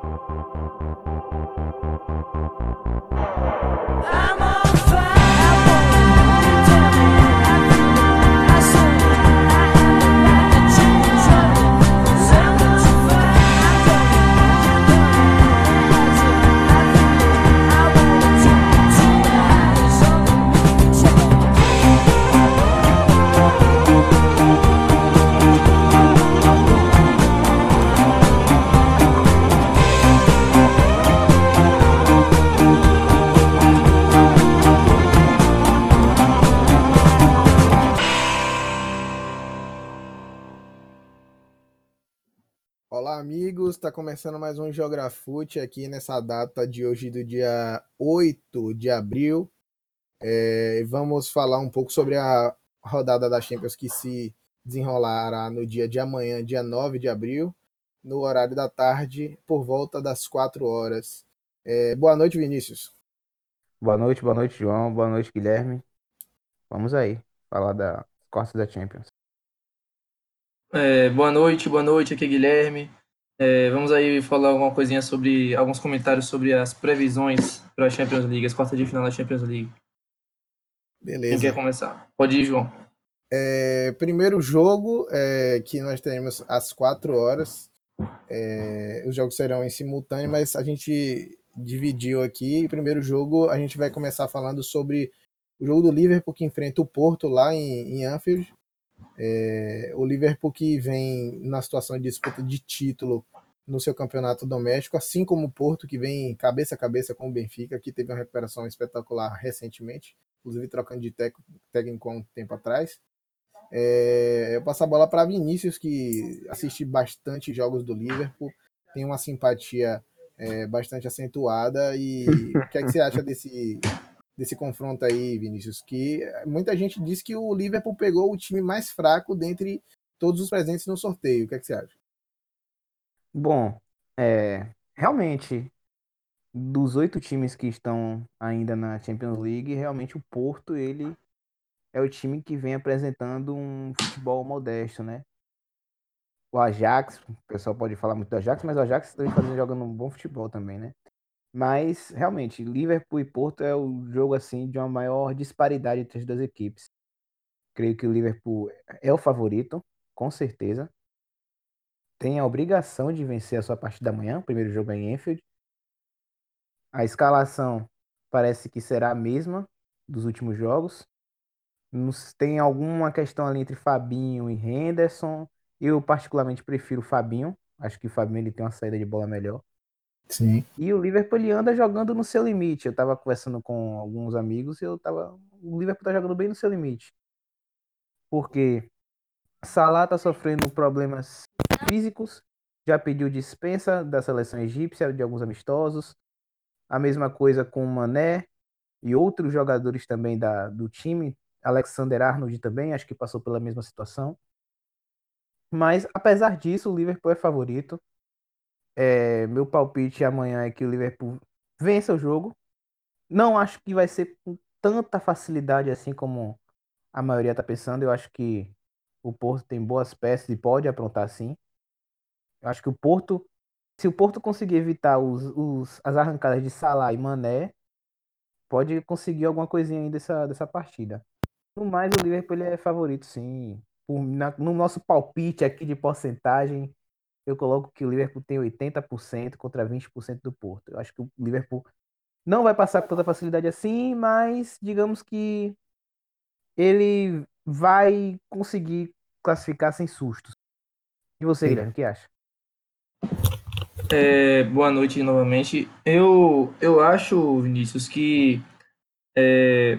está começando mais um Geografute aqui nessa data de hoje, do dia 8 de abril. É, vamos falar um pouco sobre a rodada da Champions que se desenrolará no dia de amanhã, dia 9 de abril, no horário da tarde, por volta das 4 horas. É, boa noite, Vinícius. Boa noite, boa noite, João. Boa noite, Guilherme. Vamos aí, falar da quarta da Champions. É, boa noite, boa noite, aqui é Guilherme. É, vamos aí falar alguma coisinha sobre alguns comentários sobre as previsões para a Champions League, as quartas de final da Champions League. Beleza. Quem quer começar? Pode ir, João. É, primeiro jogo é, que nós teremos às quatro horas. É, os jogos serão em simultâneo, mas a gente dividiu aqui. Primeiro jogo, a gente vai começar falando sobre o jogo do Liverpool que enfrenta o Porto lá em, em Anfield. É, o Liverpool que vem na situação de disputa de título no seu campeonato doméstico, assim como o Porto, que vem cabeça a cabeça com o Benfica, que teve uma recuperação espetacular recentemente, inclusive trocando de técnico há um tempo atrás. É, eu passo a bola para Vinícius, que assiste bastante jogos do Liverpool, tem uma simpatia é, bastante acentuada. E o que, é que você acha desse, desse confronto aí, Vinícius, que muita gente diz que o Liverpool pegou o time mais fraco dentre todos os presentes no sorteio. O que, é que você acha? Bom, é, realmente, dos oito times que estão ainda na Champions League, realmente o Porto, ele é o time que vem apresentando um futebol modesto, né? O Ajax, o pessoal pode falar muito do Ajax, mas o Ajax também fazendo, jogando um bom futebol também, né? Mas, realmente, Liverpool e Porto é o jogo assim de uma maior disparidade entre as duas equipes. Creio que o Liverpool é o favorito, com certeza. Tem a obrigação de vencer a sua partida amanhã, o primeiro jogo é em Enfield. A escalação parece que será a mesma dos últimos jogos. Tem alguma questão ali entre Fabinho e Henderson. Eu particularmente prefiro o Fabinho. Acho que o Fabinho ele tem uma saída de bola melhor. Sim. E o Liverpool ele anda jogando no seu limite. Eu tava conversando com alguns amigos e eu tava. O Liverpool tá jogando bem no seu limite. Porque Salah tá sofrendo problemas físicos, já pediu dispensa da seleção egípcia, de alguns amistosos. A mesma coisa com o Mané e outros jogadores também da, do time. Alexander Arnold também, acho que passou pela mesma situação. Mas, apesar disso, o Liverpool é favorito. É, meu palpite amanhã é que o Liverpool vença o jogo. Não acho que vai ser com tanta facilidade assim como a maioria está pensando. Eu acho que o Porto tem boas peças e pode aprontar sim. Eu acho que o Porto, se o Porto conseguir evitar os, os, as arrancadas de Salah e Mané, pode conseguir alguma coisinha aí dessa, dessa partida. No mais, o Liverpool é favorito, sim. Na, no nosso palpite aqui de porcentagem, eu coloco que o Liverpool tem 80% contra 20% do Porto. Eu acho que o Liverpool não vai passar com toda facilidade assim, mas digamos que ele vai conseguir classificar sem sustos. E você, Guilherme, o que acha? É, boa noite novamente. Eu, eu acho, Vinícius, que é,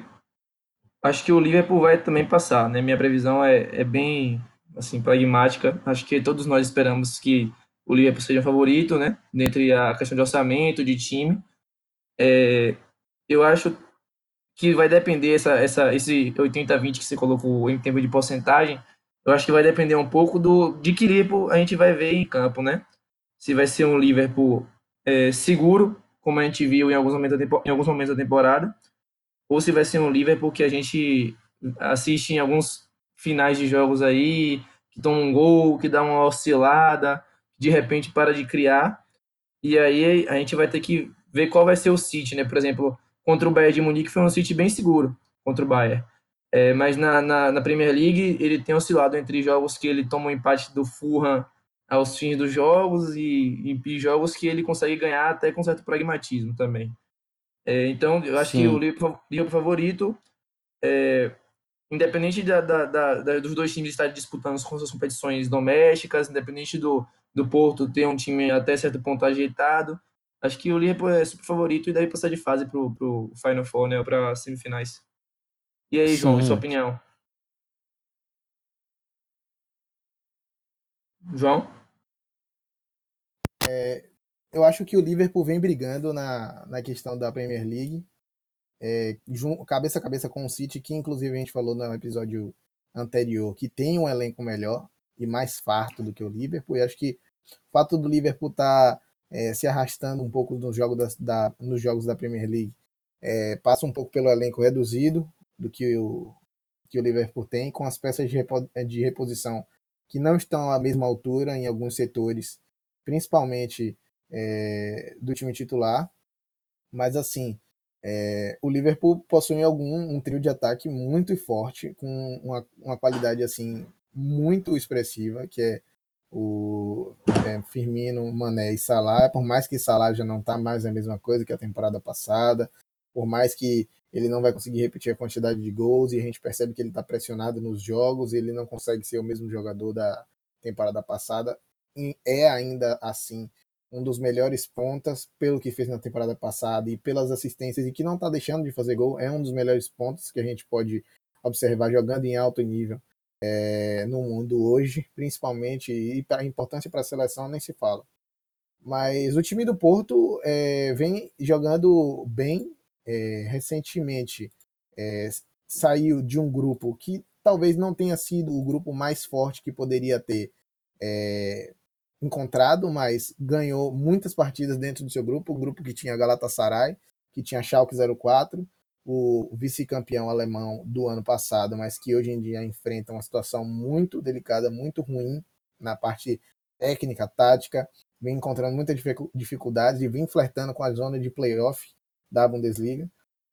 acho que o Liverpool vai também passar, né? Minha previsão é, é bem assim, pragmática. Acho que todos nós esperamos que o Liverpool seja o favorito, né? Dentre a questão de orçamento, de time. É, eu acho que vai depender essa, essa, esse 80-20 que você colocou em termos de porcentagem. Eu acho que vai depender um pouco do de que Liverpool a gente vai ver em campo, né? Se vai ser um Liverpool é, seguro, como a gente viu em alguns momentos em alguns momentos da temporada, ou se vai ser um Liverpool que a gente assiste em alguns finais de jogos aí, que toma um gol, que dá uma oscilada, de repente para de criar. E aí a gente vai ter que ver qual vai ser o City, né? Por exemplo, contra o Bayern de Munique foi um City bem seguro contra o Bayern. É, mas na, na, na, Premier League ele tem oscilado entre jogos que ele toma um empate do Fulham aos fins dos jogos e, e, jogos que ele consegue ganhar até com certo pragmatismo também. É, então, eu acho Sim. que o Liverpool favorito, é, independente da, da, da, dos dois times estarem disputando as suas competições domésticas, independente do, do Porto ter um time até certo ponto ajeitado, acho que o Liverpool é super favorito e deve passar de fase para o Final Four, né, para semifinais. E aí, João, sua opinião? João? É, eu acho que o Liverpool vem brigando na, na questão da Premier League, é, cabeça a cabeça com o City, que inclusive a gente falou no episódio anterior, que tem um elenco melhor e mais farto do que o Liverpool. E acho que o fato do Liverpool estar tá, é, se arrastando um pouco nos jogos da, da, nos jogos da Premier League é, passa um pouco pelo elenco reduzido, do que o, que o Liverpool tem, com as peças de, repo, de reposição que não estão à mesma altura em alguns setores, principalmente é, do time titular. Mas assim, é, o Liverpool possui algum um trio de ataque muito forte, com uma, uma qualidade assim muito expressiva, que é o é, Firmino, Mané e Salah. Por mais que Salah já não está mais a mesma coisa que a temporada passada, por mais que ele não vai conseguir repetir a quantidade de gols e a gente percebe que ele está pressionado nos jogos, ele não consegue ser o mesmo jogador da temporada passada. É ainda assim um dos melhores pontas pelo que fez na temporada passada e pelas assistências e que não está deixando de fazer gol. É um dos melhores pontos que a gente pode observar jogando em alto nível é, no mundo hoje, principalmente e a importância para a seleção nem se fala. Mas o time do Porto é, vem jogando bem é, recentemente saiu de um grupo que talvez não tenha sido o grupo mais forte que poderia ter encontrado, mas ganhou muitas partidas dentro do seu grupo, o grupo que tinha Galatasaray, que tinha Schalke 04, o vice-campeão alemão do ano passado, mas que hoje em dia enfrenta uma situação muito delicada, muito ruim na parte técnica, tática, vem encontrando muitas dificuldades e vem flertando com a zona de playoff da Bundesliga,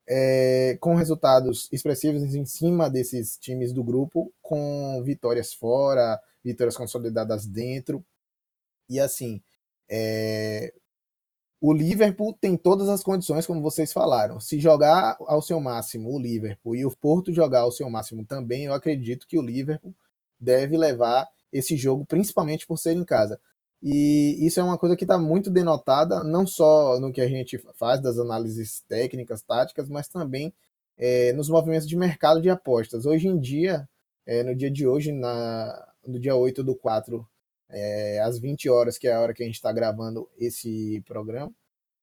é, com resultados expressivos em cima desses times do grupo, com vitórias fora, vitórias consolidadas dentro. E assim, é, o Liverpool tem todas as condições, como vocês falaram. Se jogar ao seu máximo o Liverpool e o Porto jogar ao seu máximo também, eu acredito que o Liverpool deve levar esse jogo, principalmente por ser em casa. E isso é uma coisa que está muito denotada, não só no que a gente faz das análises técnicas, táticas, mas também é, nos movimentos de mercado de apostas. Hoje em dia, é, no dia de hoje, na, no dia 8 do 4, é, às 20 horas, que é a hora que a gente está gravando esse programa,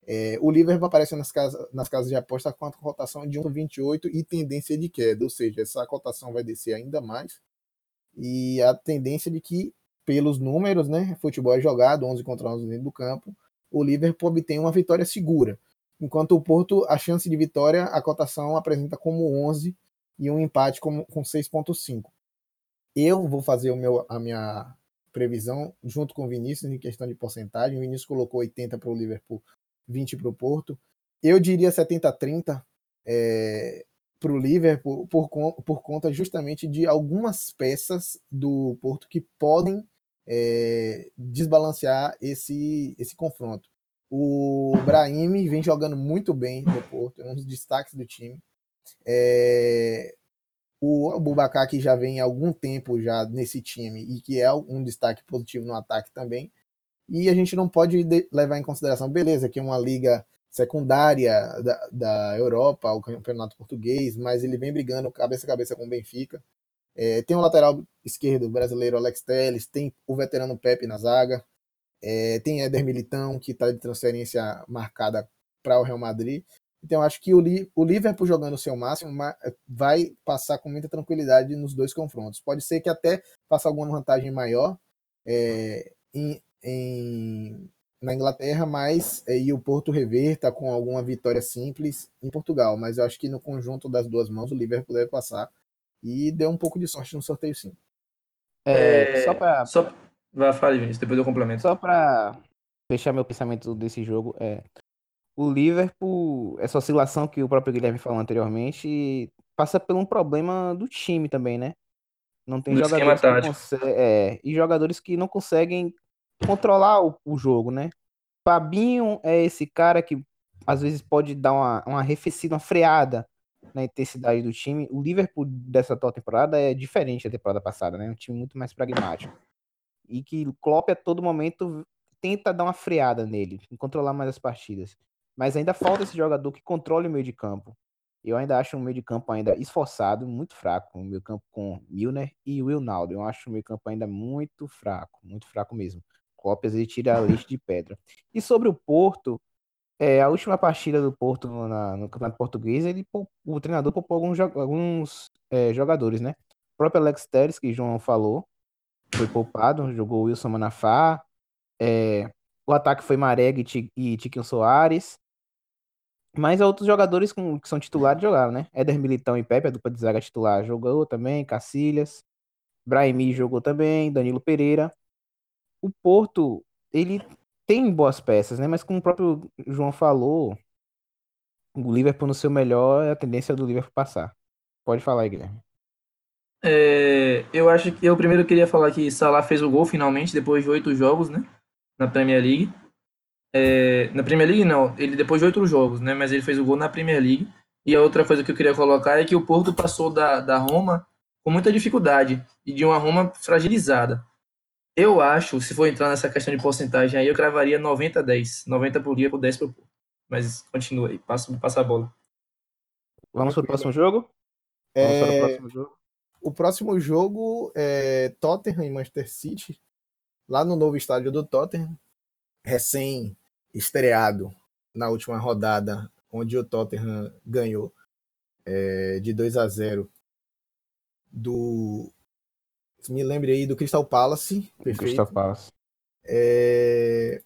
é, o Liverpool aparece nas casas, nas casas de aposta com a cotação de 1,28 e tendência de queda, ou seja, essa cotação vai descer ainda mais. E a tendência de que pelos números, né? Futebol é jogado, 11 contra 11 dentro do campo. O Liverpool obtém uma vitória segura. Enquanto o Porto, a chance de vitória, a cotação apresenta como 11 e um empate com, com 6,5. Eu vou fazer o meu, a minha previsão junto com o Vinícius em questão de porcentagem. O Vinícius colocou 80 para o Liverpool, 20 para o Porto. Eu diria 70-30. É, para o Liverpool por, por conta justamente de algumas peças do Porto que podem é, desbalancear esse, esse confronto. O Brahim vem jogando muito bem no Porto, é um dos destaques do time. É, o Bubacar que já vem há algum tempo já nesse time e que é um destaque positivo no ataque também. E a gente não pode levar em consideração, beleza, que é uma liga secundária da, da Europa, o campeonato português, mas ele vem brigando cabeça a cabeça com o Benfica. É, tem o lateral esquerdo brasileiro Alex Telles, tem o veterano Pepe na zaga, é, tem Éder Militão, que está de transferência marcada para o Real Madrid. Então, acho que o, o Liverpool jogando o seu máximo vai passar com muita tranquilidade nos dois confrontos. Pode ser que até faça alguma vantagem maior é, em, em, na Inglaterra, mas é, e o Porto reverta com alguma vitória simples em Portugal. Mas eu acho que no conjunto das duas mãos o Liverpool deve passar e deu um pouco de sorte no sorteio, sim. É, é só para só vai falar, Vinícius, depois eu complemento. Só para fechar meu pensamento desse jogo, é o Liverpool, essa oscilação que o próprio Guilherme falou anteriormente, passa por um problema do time também, né? Não tem Do jogadores que conseguem, é, e jogadores que não conseguem controlar o, o jogo, né? Fabinho é esse cara que às vezes pode dar uma, uma arrefecida, uma freada na intensidade do time. O Liverpool dessa atual temporada é diferente da temporada passada, né? É um time muito mais pragmático. E que o Klopp a todo momento tenta dar uma freada nele, controlar mais as partidas. Mas ainda falta esse jogador que controle o meio de campo. Eu ainda acho um meio de campo ainda esforçado, muito fraco. Um meio campo com Milner e Wilnaldo. Eu acho o meio campo ainda muito fraco, muito fraco mesmo. Klopp ele tira a leite de pedra. E sobre o Porto, é, a última partida do Porto na, no Campeonato Português, ele, o treinador poupou alguns, alguns é, jogadores, né? O próprio Alex Telles, que João falou, foi poupado, jogou o Wilson Manafá. É, o ataque foi Marega e Tiquinho Soares. Mas outros jogadores com, que são titulares jogaram, né? Éder Militão e Pepe, a dupla de zaga titular, jogou também. Cacilhas. Brahimi jogou também. Danilo Pereira. O Porto, ele tem boas peças, né? Mas como o próprio João falou, o Liverpool no seu melhor é a tendência do Liverpool passar. Pode falar aí, Guilherme. É, eu acho que eu primeiro queria falar que Salah fez o gol finalmente depois de oito jogos, né? Na Premier League. É, na Premier League não, ele depois de oito jogos, né? Mas ele fez o gol na Premier League. E a outra coisa que eu queria colocar é que o Porto passou da, da Roma com muita dificuldade e de uma Roma fragilizada. Eu acho, se for entrar nessa questão de porcentagem aí, eu cravaria 90 a 10. 90 por dia por 10 por Porto. Mas continua aí, passa, passa a bola. Vamos para o próximo jogo? Vamos para o próximo jogo. O próximo jogo é Tottenham e Manchester City, lá no novo estádio do Tottenham, recém estreado na última rodada, onde o Tottenham ganhou é, de 2 a 0 do. Me lembre aí do Crystal Palace. Perfeito. Crystal Palace. É,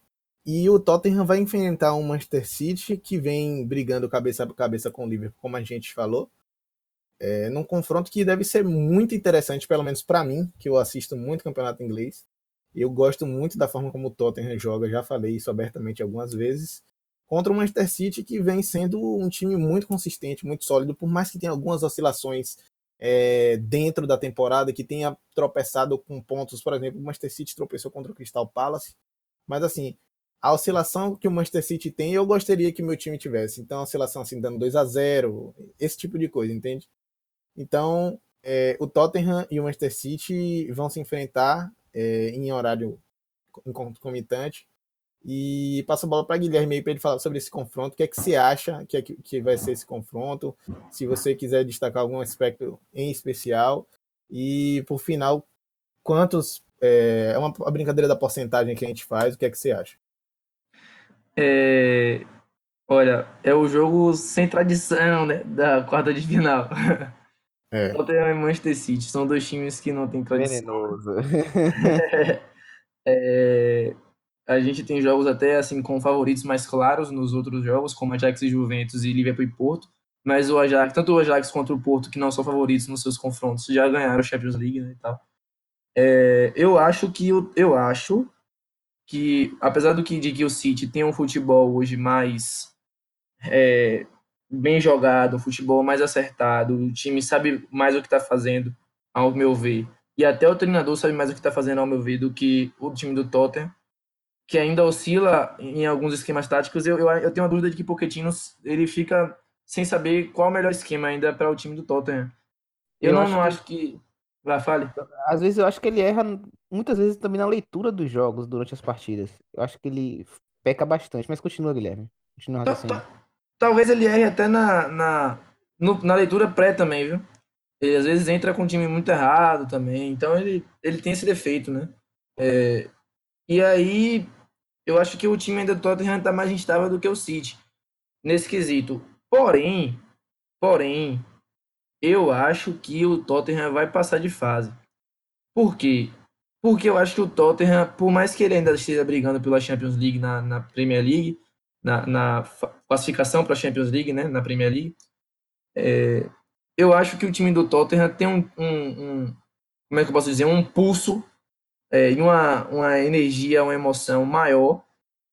e o Tottenham vai enfrentar um Manchester City que vem brigando cabeça a cabeça com o Liverpool, como a gente falou. É, num confronto que deve ser muito interessante, pelo menos para mim, que eu assisto muito campeonato inglês. Eu gosto muito da forma como o Tottenham joga, já falei isso abertamente algumas vezes. Contra o Manchester City, que vem sendo um time muito consistente, muito sólido, por mais que tenha algumas oscilações é, dentro da temporada, que tenha tropeçado com pontos, por exemplo, o Manchester City tropeçou contra o Crystal Palace. Mas assim, a oscilação que o Manchester City tem, eu gostaria que meu time tivesse. Então, a oscilação assim, dando 2 a 0 esse tipo de coisa, entende? Então, é, o Tottenham e o Manchester City vão se enfrentar é, em horário concomitante. E passo a bola para Guilherme aí para ele falar sobre esse confronto. O que é que você acha que, é, que vai ser esse confronto? Se você quiser destacar algum aspecto em especial. E, por final, quantos. É, é uma a brincadeira da porcentagem que a gente faz. O que é que você acha? É, olha, é o jogo sem tradição né, da quarta de final. É. Tottenham e Manchester City são dois times que não têm tradição. Venenoso. É, a gente tem jogos até assim com favoritos mais claros nos outros jogos, como Ajax e Juventus e Liverpool e Porto. Mas o Ajax, tanto o Ajax quanto o Porto, que não são favoritos nos seus confrontos, já ganharam a Champions League né, e tal. É, eu acho que eu acho que apesar do que de que o City tem um futebol hoje mais é, bem jogado, um futebol mais acertado, o time sabe mais o que está fazendo, ao meu ver, e até o treinador sabe mais o que está fazendo, ao meu ver, do que o time do Tottenham, que ainda oscila em alguns esquemas táticos. Eu, eu, eu tenho uma dúvida de que Pochettino ele fica sem saber qual é o melhor esquema ainda para o time do Tottenham. Eu, eu não, acho, não que... acho que. Vai, fale. Às vezes eu acho que ele erra, muitas vezes também na leitura dos jogos durante as partidas. Eu acho que ele peca bastante, mas continua, Guilherme. Continua assim. Talvez ele erre até na, na, no, na leitura pré também, viu? Ele às vezes entra com o time muito errado também. Então ele, ele tem esse defeito, né? É, e aí eu acho que o time ainda do Tottenham está mais instável do que o City nesse quesito. Porém, porém, eu acho que o Tottenham vai passar de fase. Por quê? Porque eu acho que o Tottenham, por mais que ele ainda esteja brigando pela Champions League na, na Premier League, na, na classificação para a Champions League, né, na Premier League, é, eu acho que o time do Tottenham tem um, um, um como é que eu posso dizer, um pulso é, e uma, uma energia, uma emoção maior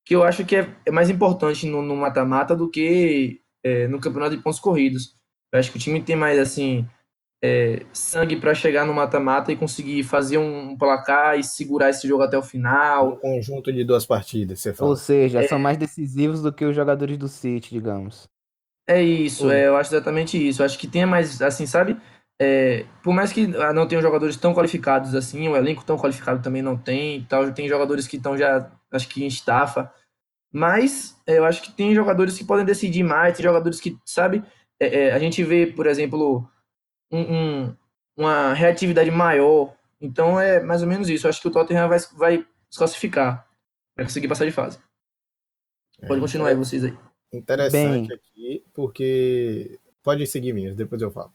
que eu acho que é, é mais importante no mata-mata do que é, no campeonato de pontos corridos. Eu acho que o time tem mais assim é, sangue para chegar no mata-mata e conseguir fazer um placar e segurar esse jogo até o final. Um conjunto de duas partidas, você fala. Ou seja, é... são mais decisivos do que os jogadores do City, digamos. É isso, é, eu acho exatamente isso. Eu acho que tem mais, assim, sabe? É, por mais que ah, não tenham jogadores tão qualificados assim, o elenco tão qualificado também não tem, tal, tem jogadores que estão já, acho que em estafa, mas é, eu acho que tem jogadores que podem decidir mais, tem jogadores que, sabe, é, é a gente vê, por exemplo, um, um, uma reatividade maior, então é mais ou menos isso, eu acho que o Tottenham vai, vai se classificar, vai conseguir passar de fase. Pode continuar aí vocês aí. Interessante Bem, aqui, porque pode seguir minhas, depois eu falo.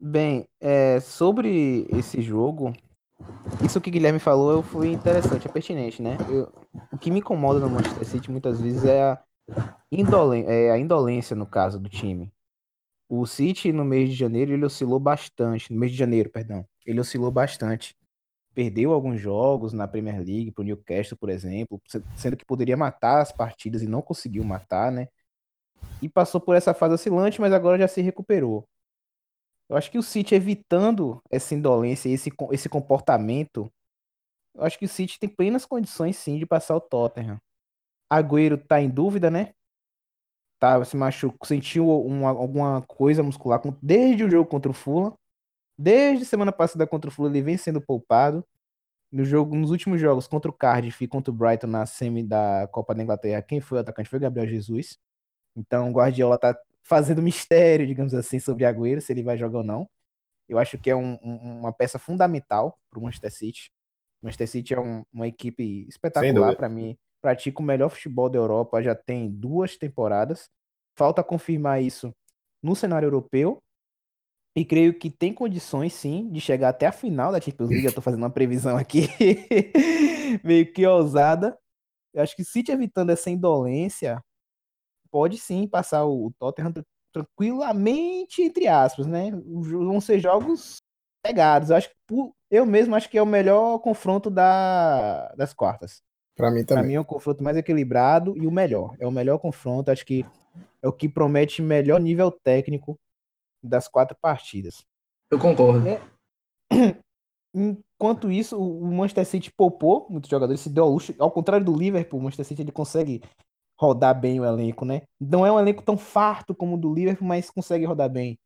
Bem, é, sobre esse jogo, isso que o Guilherme falou foi interessante, é pertinente, né? Eu, o que me incomoda no Manchester City muitas vezes é a, indolen é a indolência, no caso, do time. O City, no mês de janeiro, ele oscilou bastante. No mês de janeiro, perdão. Ele oscilou bastante. Perdeu alguns jogos na Premier League, pro Newcastle, por exemplo, sendo que poderia matar as partidas e não conseguiu matar, né? E passou por essa fase oscilante, mas agora já se recuperou. Eu acho que o City evitando essa indolência e esse, esse comportamento, eu acho que o City tem plenas condições sim de passar o Tottenham. Agüero tá em dúvida, né? Tá, se machucou, sentiu uma, alguma coisa muscular desde o jogo contra o Fulham. Desde semana passada contra o Fulham ele vem sendo poupado. No jogo, nos últimos jogos contra o Cardiff e contra o Brighton na semi da Copa da Inglaterra, quem foi o atacante foi Gabriel Jesus. Então o Guardiola tá fazendo mistério, digamos assim, sobre Agüero, se ele vai jogar ou não. Eu acho que é um, um, uma peça fundamental para o Manchester City. O Manchester City é um, uma equipe espetacular para mim. Pratica o melhor futebol da Europa, já tem duas temporadas. Falta confirmar isso no cenário europeu. E creio que tem condições, sim, de chegar até a final da Champions League. Eu estou fazendo uma previsão aqui meio que ousada. Eu acho que City evitando essa indolência, pode sim passar o Tottenham tranquilamente, entre aspas, né? Vão ser jogos pegados. Eu acho que eu mesmo acho que é o melhor confronto da, das quartas. Para mim também. Para mim é o confronto mais equilibrado e o melhor. É o melhor confronto, acho que é o que promete melhor nível técnico das quatro partidas. Eu concordo. É... Enquanto isso, o Manchester City poupou muitos jogadores, se deu ao luxo. Ao contrário do Liverpool, o Manchester City ele consegue rodar bem o elenco, né? Não é um elenco tão farto como o do Liverpool, mas consegue rodar bem.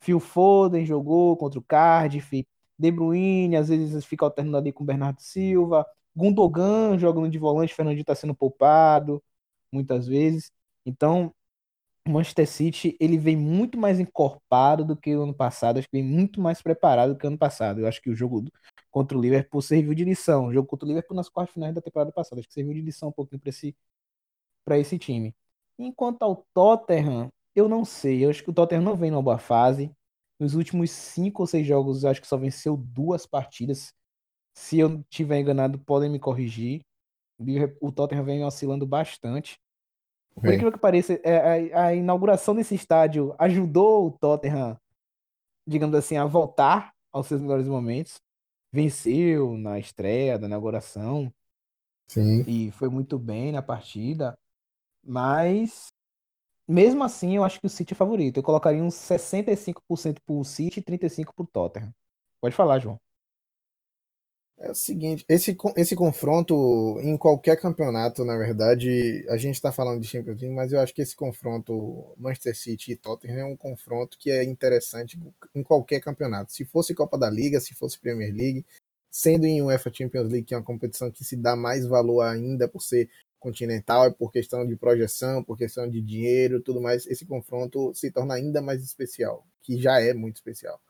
Phil Foden jogou contra o Cardiff, De Bruyne às vezes fica alternando ali com o Bernardo Silva, Gundogan jogando de volante, Fernandinho está sendo poupado muitas vezes. Então, o Manchester City ele vem muito mais encorpado do que o ano passado, acho que vem muito mais preparado do que o ano passado. Eu acho que o jogo contra o Liverpool serviu de lição. O jogo contra o Liverpool nas quartas finais da temporada passada, acho que serviu de lição um pouquinho para esse para esse time. Enquanto ao Tottenham, eu não sei. Eu acho que o Tottenham não vem numa boa fase. Nos últimos cinco ou seis jogos, eu acho que só venceu duas partidas. Se eu tiver enganado, podem me corrigir. O Tottenham vem oscilando bastante. Por incrível que pareça, é, a, a, inauguração desse estádio ajudou o Tottenham, digamos assim, a voltar aos seus melhores momentos. Venceu na estreia da inauguração. Sim. E foi muito bem na partida. Mas, mesmo assim, eu acho que o City é favorito. Eu colocaria uns 65% pro City e 35% pro Tottenham. Pode falar, João. É o seguinte, esse, esse confronto em qualquer campeonato, na verdade, a gente está falando de Champions League, mas eu acho que esse confronto Manchester City e Tottenham é um confronto que é interessante em qualquer campeonato. Se fosse Copa da Liga, se fosse Premier League, sendo em UEFA Champions League, que é uma competição que se dá mais valor ainda por ser continental, é por questão de projeção, por questão de dinheiro, tudo mais, esse confronto se torna ainda mais especial, que já é muito especial.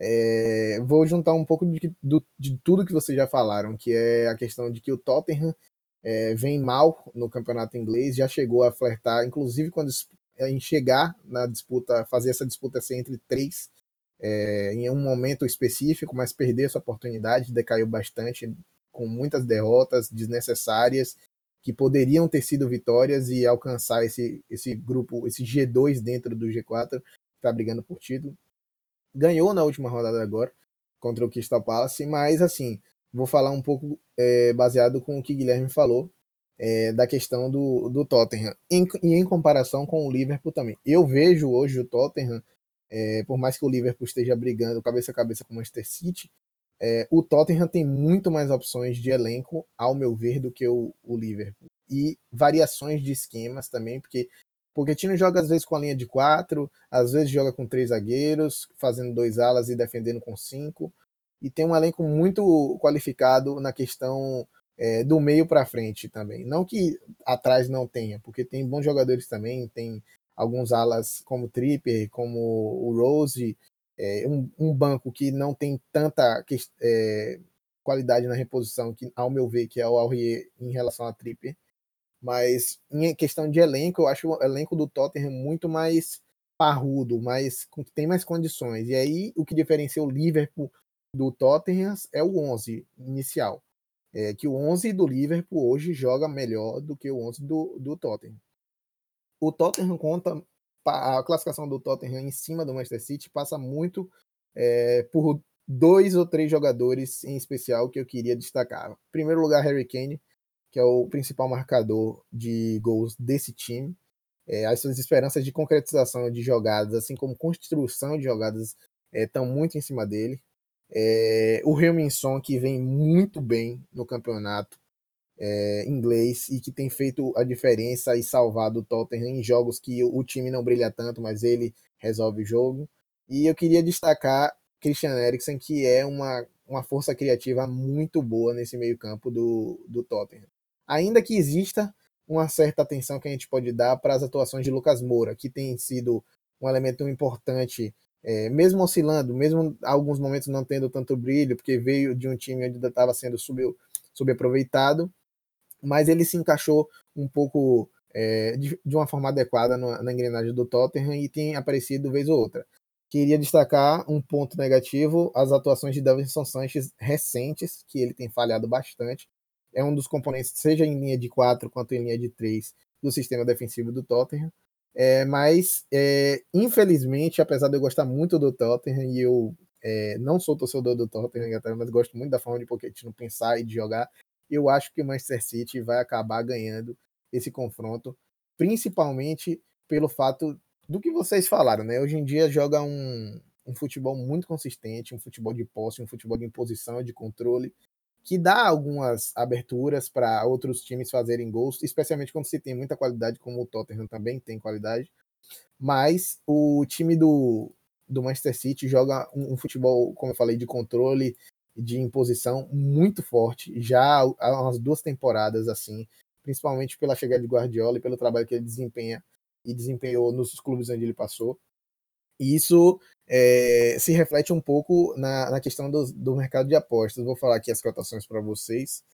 É, vou juntar um pouco de, do, de, tudo que vocês já falaram, que é a questão de que o Tottenham é, vem mal no campeonato inglês, já chegou a flertar, inclusive quando em chegar na disputa, fazer essa disputa ser entre três é, em um momento específico, mas perder essa oportunidade, decaiu bastante, com muitas derrotas desnecessárias que poderiam ter sido vitórias e alcançar esse, esse grupo, esse G2 dentro do G4, que está brigando por título. Ganhou na última rodada agora contra o Crystal Palace, mas assim, vou falar um pouco é, baseado com o que Guilherme falou. é, da questão do, do Tottenham. E em comparação com o Liverpool também. Eu vejo hoje o Tottenham, é, por mais que o Liverpool esteja brigando cabeça a cabeça com o Manchester City, é, o Tottenham tem muito mais opções de elenco, ao meu ver, do que o, o Liverpool. E variações de esquemas também, porque Pochettino joga às vezes com a linha de quatro, às vezes joga com três zagueiros, fazendo dois alas e defendendo com cinco. E tem um elenco muito qualificado na questão é, do meio para frente também. Não que atrás não tenha, porque tem bons jogadores também, tem alguns alas como o Tripper, como o Rose, é, um, um, banco que não tem tanta é, qualidade na reposição, que ao meu ver, que é o Aurier em relação a Tripper. Mas em questão de elenco, eu acho o elenco do Tottenham muito mais parrudo, mais, tem mais condições. E aí o que diferencia o Liverpool do Tottenham é o 11 inicial é, que o 11 do Liverpool hoje joga melhor do que o 11 do, do Tottenham. O Tottenham conta, a classificação do Tottenham em cima do Manchester City passa muito é, por dois ou três jogadores em especial que eu queria destacar. Em primeiro lugar, Harry Kane, que é o principal marcador de gols desse time. É, as suas esperanças de concretização de jogadas, assim como construção de jogadas, estão é, muito em cima dele. É, o Helminson, que vem muito bem no campeonato é, inglês e que tem feito a diferença e salvado o Tottenham em jogos que o time não brilha tanto, mas ele resolve o jogo. E eu queria destacar Christian Eriksen, que é uma, uma força criativa muito boa nesse meio-campo do, do Tottenham. Ainda que exista uma certa atenção que a gente pode dar para as atuações de Lucas Moura, que tem sido um elemento importante é, mesmo oscilando, mesmo alguns momentos não tendo tanto brilho, porque veio de um time onde estava sendo sub, subaproveitado, mas ele se encaixou um pouco é, de, de, uma forma adequada no, na engrenagem do Tottenham e tem aparecido vez ou outra. Queria destacar um ponto negativo, as atuações de Davinson Sanches recentes, que ele tem falhado bastante. É um dos componentes, seja em linha de 4 quanto em linha de 3, do sistema defensivo do Tottenham. É, mas, é, infelizmente, apesar de eu gostar muito do Tottenham, e eu é, não sou torcedor do Tottenham, mas gosto muito da forma de Pochettino pensar e de jogar, eu acho que o Manchester City vai acabar ganhando esse confronto, principalmente pelo fato do que vocês falaram, né? Hoje em dia joga um, um futebol muito consistente, um futebol de posse, um futebol de imposição, de controle, que dá algumas aberturas para outros times fazerem gols, especialmente quando se tem muita qualidade, como o Tottenham também tem qualidade. Mas o time do, do Manchester City joga um, um futebol, como eu falei, de controle, de imposição muito forte, já há umas duas temporadas assim, principalmente pela chegada de Guardiola e pelo trabalho que ele desempenha e desempenhou nos clubes onde ele passou. E isso é, se reflete um pouco na, na questão do, do, mercado de apostas. Vou falar aqui as cotações para vocês.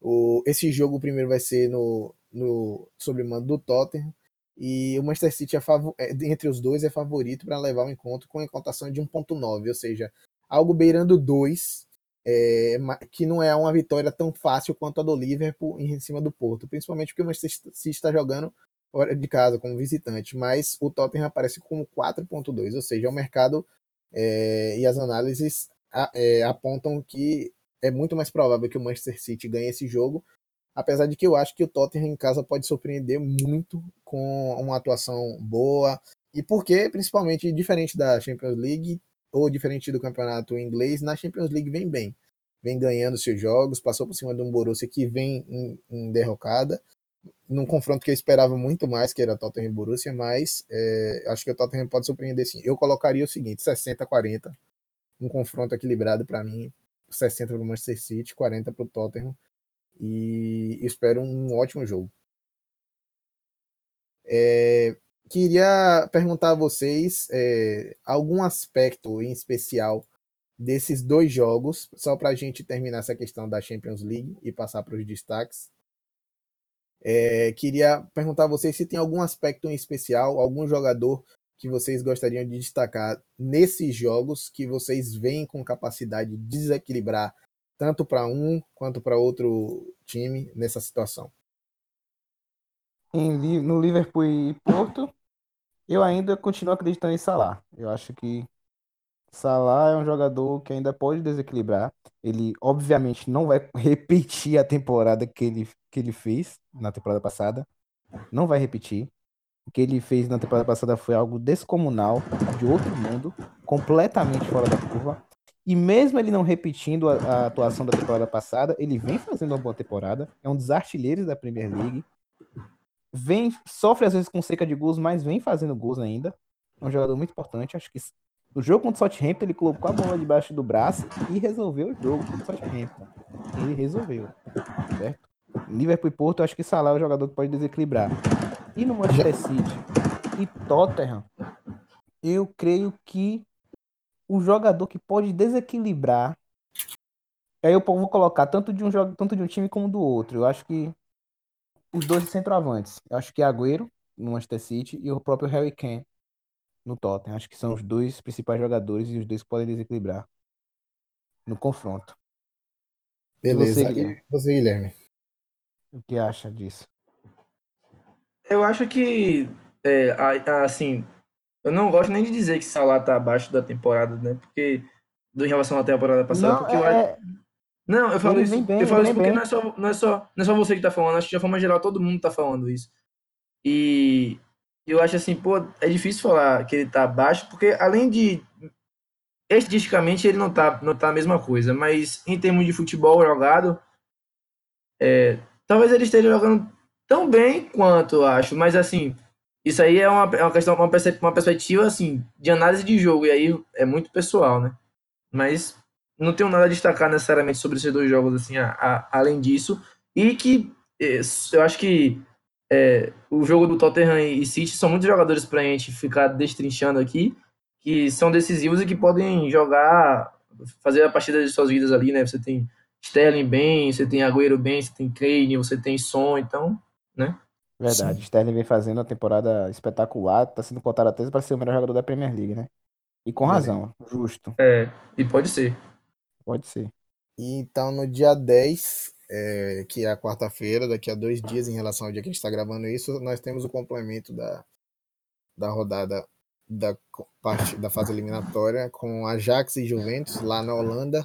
O, esse jogo primeiro vai ser no, no sob mando do Tottenham. E o Manchester City, é favor, é, entre os dois, é favorito para levar o encontro com a cotação de 1,9, ou seja, algo beirando 2, é, que não é uma vitória tão fácil quanto a do Liverpool em cima do Porto, principalmente porque o Manchester City está jogando fora de casa como visitante, mas o Tottenham aparece como 4.2, ou seja, o mercado é, e as análises é, apontam que é muito mais provável que o Manchester City ganhe esse jogo, apesar de que eu acho que o Tottenham em casa pode surpreender muito com uma atuação boa, e porque, principalmente, diferente da Champions League, ou diferente do campeonato inglês, na Champions League vem bem. Vem ganhando seus jogos, passou por cima de um Borussia que vem em, em derrocada, num confronto que eu esperava muito mais, que era Tottenham e Borussia, mas é, acho que o Tottenham pode surpreender sim. Eu colocaria o seguinte, 60-40, um confronto equilibrado para mim, 60 para o Manchester City, 40 para o Tottenham, e espero um ótimo jogo. É, queria perguntar a vocês é, algum aspecto em especial desses dois jogos, só para a gente terminar essa questão da Champions League e passar para os destaques. É, queria perguntar a vocês se tem algum aspecto em especial, algum jogador que vocês gostariam de destacar nesses jogos que vocês veem com capacidade de desequilibrar tanto para um quanto para outro time nessa situação. Em, no Liverpool e Porto, eu ainda continuo acreditando em Salah. Eu acho que Salah é um jogador que ainda pode desequilibrar. Ele, obviamente, não vai repetir a temporada que ele, que ele fez na temporada passada. Não vai repetir. O que ele fez na temporada passada foi algo descomunal, de outro mundo, completamente fora da curva. E mesmo ele não repetindo a, a atuação da temporada passada, ele vem fazendo uma boa temporada. É um dos artilheiros da Premier League. Vem, sofre às vezes com seca de gols, mas vem fazendo gols ainda. É um jogador muito importante. Acho que no jogo contra o Southampton, ele colocou a bola debaixo do braço e resolveu o jogo contra o Southampton. Ele resolveu, certo? Liverpool e Porto, acho que Salah é o jogador que pode desequilibrar. E no Manchester City e Tottenham, eu creio que o jogador que pode desequilibrar. Aí eu vou colocar tanto de um jogo, tanto de um time como do outro. Eu acho que os dois centroavantes. Eu acho que Agüero no Manchester City e o próprio Harry Kane no Tottenham. Acho que são os dois principais jogadores e os dois que podem desequilibrar no confronto. Beleza. E você, Guilherme? você, Guilherme? O que acha disso? Eu acho que, é, assim, eu não gosto nem de dizer que Salah tá abaixo da temporada, né? Porque, em relação à temporada passada, não, porque é... eu Não, eu falo isso, bem, eu falo isso porque não é, só, não, é só, não é só você que tá falando, acho que de forma geral todo mundo tá falando isso. E eu acho assim, pô, é difícil falar que ele tá abaixo, porque além de estatisticamente ele não tá, não tá a mesma coisa, mas em termos de futebol jogado, é, talvez ele esteja jogando tão bem quanto, eu acho, mas assim, isso aí é uma, é uma questão, uma, uma perspectiva, assim, de análise de jogo, e aí é muito pessoal, né? Mas não tenho nada a destacar necessariamente sobre esses dois jogos, assim, a, a, além disso, e que é, eu acho que é, o jogo do Tottenham e City são muitos jogadores para a gente ficar destrinchando aqui, que são decisivos e que podem jogar, fazer a partida de suas vidas ali, né? Você tem Sterling bem, você tem Agüero bem, você tem Kane, você tem Son, então, né? Verdade, Sim. Sterling vem fazendo uma temporada espetacular, tá sendo cotado até para ser o melhor jogador da Premier League, né? E com razão, é. justo. É, e pode ser. Pode ser. Então, no dia 10, é, que é a quarta-feira, daqui a dois dias, em relação ao dia que a gente está gravando isso, nós temos o complemento da, da rodada da parte da fase eliminatória com Ajax e Juventus lá na Holanda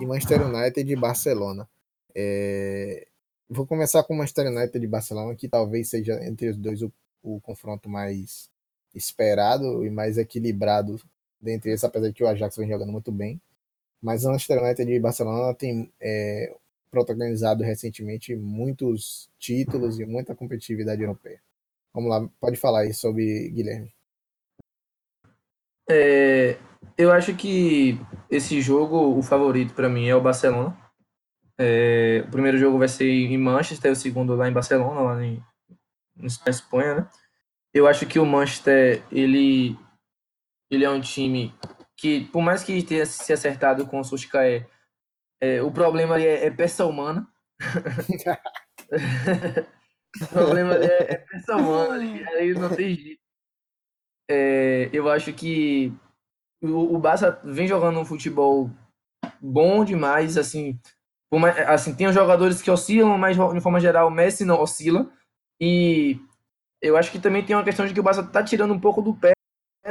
e Manchester United e Barcelona. É, Vou começar com Manchester United de Barcelona, que talvez seja entre os dois o, o confronto mais esperado e mais equilibrado dentre eles, apesar de que o Ajax vem jogando muito bem. Mas o Manchester United de Barcelona tem é, protagonizado recentemente muitos títulos e muita competitividade europeia. Vamos lá, pode falar aí sobre Guilherme. É, eu acho que esse jogo, o favorito para mim é o Barcelona. É, o primeiro jogo vai ser em Manchester, o segundo lá em Barcelona, lá em, na Espanha, né? Eu acho que o Manchester, ele, ele é um time que, por mais que tenha se acertado com o Solskjaer, é, o problema é, é peça humana. o problema é, é peça humana, aí não tem jeito. É, eu acho que o, o Barça vem jogando um futebol bom demais, assim, uma, assim, tem os jogadores que oscilam, mas de forma geral o Messi não oscila. E eu acho que também tem uma questão de que o Barça tá tirando um pouco do pé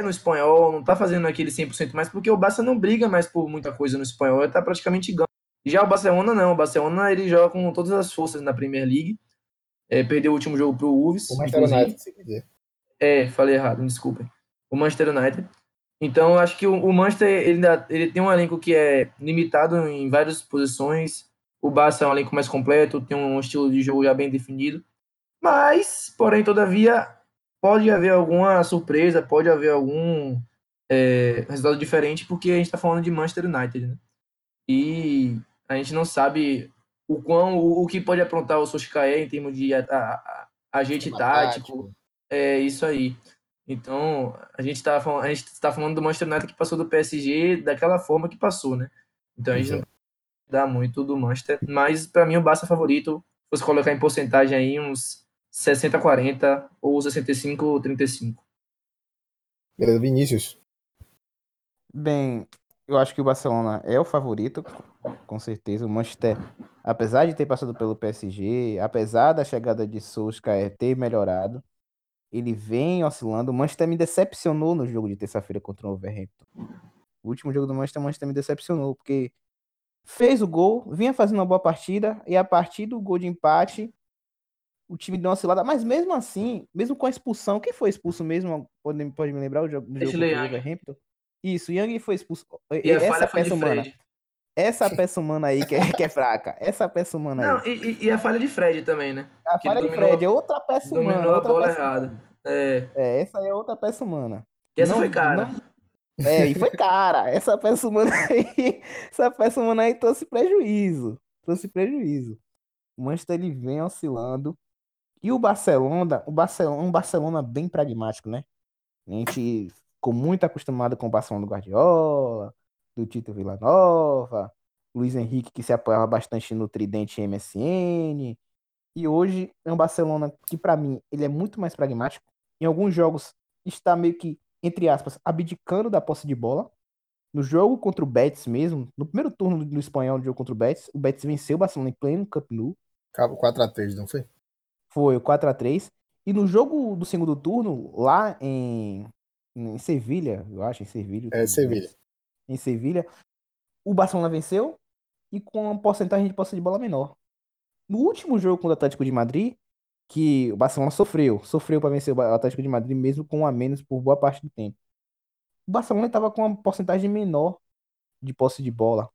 no espanhol, não tá fazendo aquele 100% mais, porque o Barça não briga mais por muita coisa no espanhol, ele tá praticamente ganhando. Já o Barcelona não, o Barcelona ele joga com todas as forças na Premier League. É, perdeu o último jogo pro Wolves. O Manchester United, se quiser. É, falei errado, desculpa. O Manchester United. Então, eu acho que o, o Manchester ele, ele tem um elenco que é limitado em várias posições. O Barça é um elenco mais completo, tem um estilo de jogo já bem definido. Mas, porém, todavia, pode haver alguma surpresa, pode haver algum é, resultado diferente, porque a gente está falando de Manchester United, né? E a gente não sabe o quão o, o que pode aprontar o Solskjaer em termos de a, a, a tático. tático. É isso aí. Então, a gente está falando, a gente tá falando do Manchester United que passou do PSG daquela forma que passou, né? Então a gente não dá muito do Manchester, mas para mim o Barça favorito, se você colocar em porcentagem aí uns 60-40 ou 65-35. Beleza, Vinícius. Bem, eu acho que o Barcelona é o favorito, com certeza. O Manchester, apesar de ter passado pelo PSG, apesar da chegada de Solskjaer ter melhorado, ele vem oscilando. O Manchester me decepcionou no jogo de terça-feira contra o Wolverhampton. O último jogo do Manchester, o Manchester me decepcionou, porque fez o gol, vinha fazendo uma boa partida, e a partir do gol de empate, o time deu uma oscilada. Mas mesmo assim, mesmo com a expulsão, quem foi expulso mesmo? Pode, pode me lembrar o jogo, do jogo contra o Wolverhampton? Isso, Young foi expulso. E essa peça humana. Essa peça humana aí que é, que é fraca. Essa peça humana Não, aí. E, e, a falha de Fred também, né? A que falha de Fred é outra peça humana. Dominou a bola peça errada. É. é. essa aí é outra peça humana. E essa não, foi cara. Não... É, e foi cara. Essa peça humana aí, essa peça humana aí trouxe prejuízo. Trouxe prejuízo. O Manchester ele vem oscilando. E o Barcelona, o Barcelona, um Barcelona bem pragmático, né? A gente ficou muito acostumado com o Barcelona do Guardiola, do Tito Villanova, Luiz Henrique que se apoiava bastante no tridente MSN. E hoje é um Barcelona que para mim ele é muito mais pragmático. Em alguns jogos está meio que entre aspas abdicando da posse de bola. No jogo contra o Betis mesmo, no primeiro turno do espanhol do jogo contra o Betis, o Betis venceu o Barcelona em pleno Camp Nou. Cabo 4 a 3, não foi? Foi, 4 a 3. E no jogo do segundo turno, lá em, em Sevilha, eu acho, em Sevilha. É, Sevilha. Em Sevilha, o Barcelona venceu e com uma porcentagem de posse de bola menor. No último jogo contra o Atlético de Madrid, que o Barcelona sofreu, sofreu para vencer o Atlético de Madrid mesmo com um a menos por boa parte do tempo. O Barcelona estava com uma porcentagem menor de posse de bola.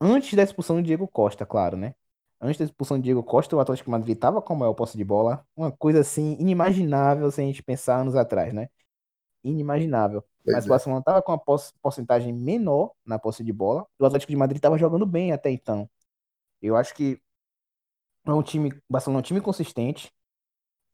Antes da expulsão do Diego Costa, claro, né? Antes da expulsão do Diego Costa, o Atlético de Madrid estava com a maior posse de bola. Uma coisa assim, inimaginável se a gente pensar anos atrás, né? Inimaginável. Pois Mas é. o Barcelona estava com uma porcentagem menor na posse de bola. O Atlético de Madrid estava jogando bem até então. Eu acho que é um time, o Barcelona é um time consistente,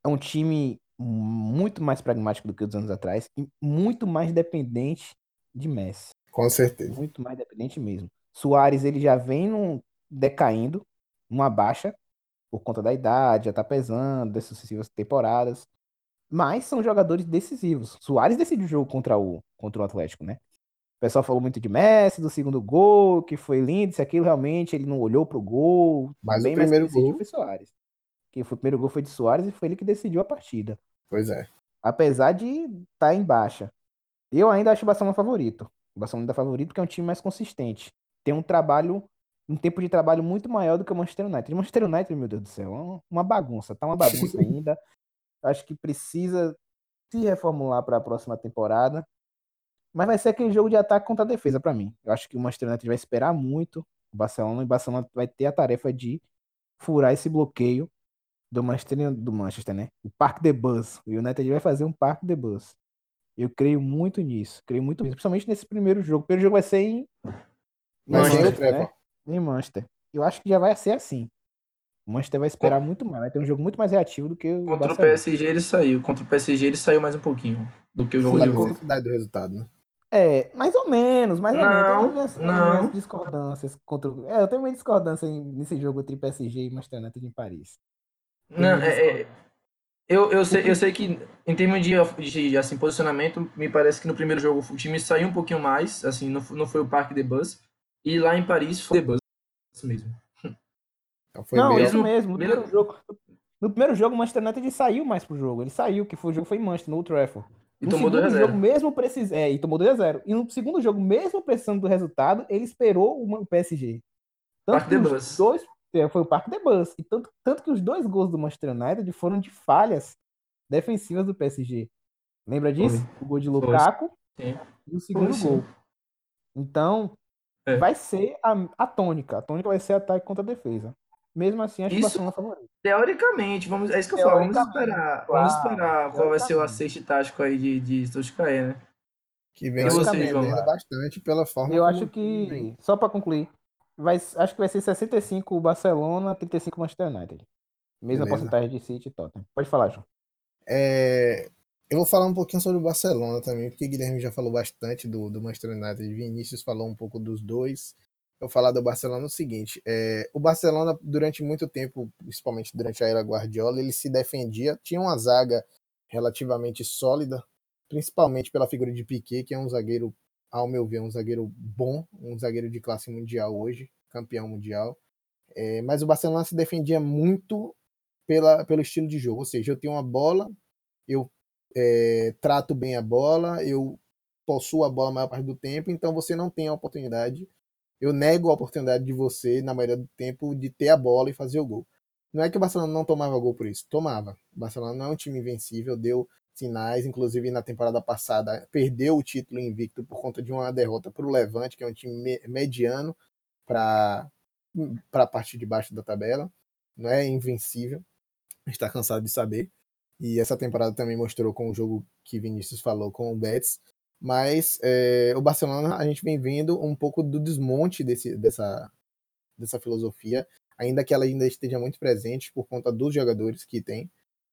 é um time muito mais pragmático do que os anos atrás e muito mais dependente de Messi. Com certeza. Muito mais dependente mesmo. Soares ele já vem num, decaindo, numa baixa por conta da idade, já tá pesando, das sucessivas temporadas. Mas são jogadores decisivos. Soares decidiu o jogo contra o, contra o Atlético, né? O pessoal falou muito de Messi, do segundo gol, que foi lindo, se aquilo realmente ele não olhou pro gol. Mas bem, o primeiro mas gol foi Soares. Que foi, o primeiro gol foi de Soares e foi ele que decidiu a partida. Pois é. Apesar de estar tá em baixa. Eu ainda acho o Barcelona favorito. O Barcelona ainda é favorito porque é um time mais consistente. Tem um trabalho, um tempo de trabalho muito maior do que o Manchester United. O Manchester United, meu Deus do céu, é uma bagunça. Tá uma bagunça ainda. Acho que precisa se reformular para a próxima temporada. Mas vai ser aquele jogo de ataque contra a defesa para mim. Eu acho que o Manchester United vai esperar muito o Barcelona e o Barcelona vai ter a tarefa de furar esse bloqueio do Manchester, do Manchester, né? O Parque de Bus. O United vai fazer um Parque de Bus. Eu creio muito nisso. Creio muito nisso. Principalmente nesse primeiro jogo. O primeiro jogo vai ser em Manchester, né? Em Manchester. Eu acho que já vai ser assim. O Manchester vai esperar muito mais, vai ter um jogo muito mais reativo do que o Contra Barcelona. o PSG ele saiu, contra o PSG ele saiu mais um pouquinho do que o jogo Sim, de hoje. do resultado, né? É, mais ou menos, mais ou não, menos. Tem não. discordâncias contra É, eu tenho uma discordância nesse jogo entre PSG e Manchester United em Paris. não, é, é, eu, eu, sei, eu sei que em termos de, de assim, posicionamento, me parece que no primeiro jogo o time saiu um pouquinho mais, assim, não, não foi o Parque de Bus, e lá em Paris foi o Bus mesmo. Então foi não, mesmo, isso mesmo. No primeiro, jogo, no primeiro jogo, o Manchester United saiu mais pro jogo. Ele saiu, que foi o jogo foi em Manchester, no Old Trafford. E no tomou segundo jogo, mesmo precis... é, e tomou 2 a 0 E no segundo jogo, mesmo precisando do resultado, ele esperou o PSG. Tanto Parque Bus. Dois, é, foi o Parque de Bus. E tanto, tanto que os dois gols do Manchester United foram de falhas defensivas do PSG. Lembra disso? Foi. O gol de Lukaku e o segundo foi, gol. Então, é. vai ser a, a tônica. A tônica vai ser ataque contra a defesa. Mesmo assim, acho isso, que o Barcelona é favorito. Teoricamente, vamos, é isso que eu falo. Vamos esperar, claro, vamos esperar qual vai ser o aceite tático aí de, de Solskjaer, né? Que vem surpreendendo bastante pela forma. Eu acho que, vem. só para concluir, vai, acho que vai ser 65 o Barcelona, 35 o Manchester United. Mesma Beleza. porcentagem de City e Tottenham. Pode falar, João. É, eu vou falar um pouquinho sobre o Barcelona também, porque Guilherme já falou bastante do, do Manchester United. Vinícius falou um pouco dos dois eu falar do Barcelona é o seguinte: é, o Barcelona, durante muito tempo, principalmente durante a era Guardiola, ele se defendia, tinha uma zaga relativamente sólida, principalmente pela figura de Piquet, que é um zagueiro, ao meu ver, um zagueiro bom, um zagueiro de classe mundial hoje, campeão mundial. É, mas o Barcelona se defendia muito pela, pelo estilo de jogo, ou seja, eu tenho uma bola, eu é, trato bem a bola, eu possua a bola a maior parte do tempo, então você não tem a oportunidade. Eu nego a oportunidade de você, na maioria do tempo, de ter a bola e fazer o gol. Não é que o Barcelona não tomava gol por isso, tomava. O Barcelona não é um time invencível, deu sinais, inclusive na temporada passada perdeu o título invicto por conta de uma derrota para o Levante, que é um time mediano para a parte de baixo da tabela. Não é invencível, está cansado de saber. E essa temporada também mostrou com o jogo que Vinícius falou com o Betis. Mas é, o Barcelona, a gente vem vendo um pouco do desmonte desse, dessa, dessa filosofia, ainda que ela ainda esteja muito presente por conta dos jogadores que tem.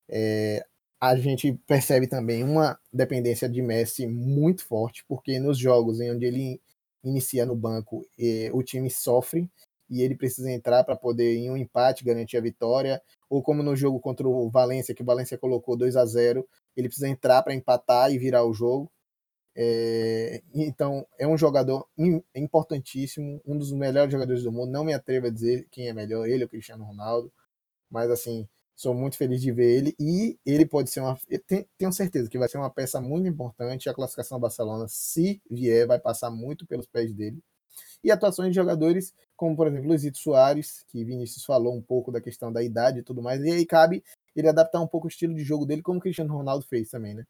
É, a gente percebe também uma dependência de Messi muito forte, porque nos jogos em onde ele inicia no banco, o time sofre e ele precisa entrar para poder, em um empate, garantir a vitória, ou como no jogo contra o Valência, que o Valência colocou 2 a 0 ele precisa entrar para empatar e virar o jogo. É, então, é um jogador importantíssimo, um dos melhores jogadores do mundo. Não me atrevo a dizer quem é melhor, ele ou Cristiano Ronaldo, mas assim, Sou muito feliz de ver ele e ele pode ser uma. Tenho certeza que vai ser uma peça muito importante. A classificação do Barcelona, se vier, vai passar muito pelos pés dele. E atuações de jogadores como, por exemplo, Luizito Soares, que Vinícius falou um pouco da questão da idade e tudo mais. E aí cabe ele adaptar um pouco o estilo de jogo dele, como o Cristiano Ronaldo fez também, né?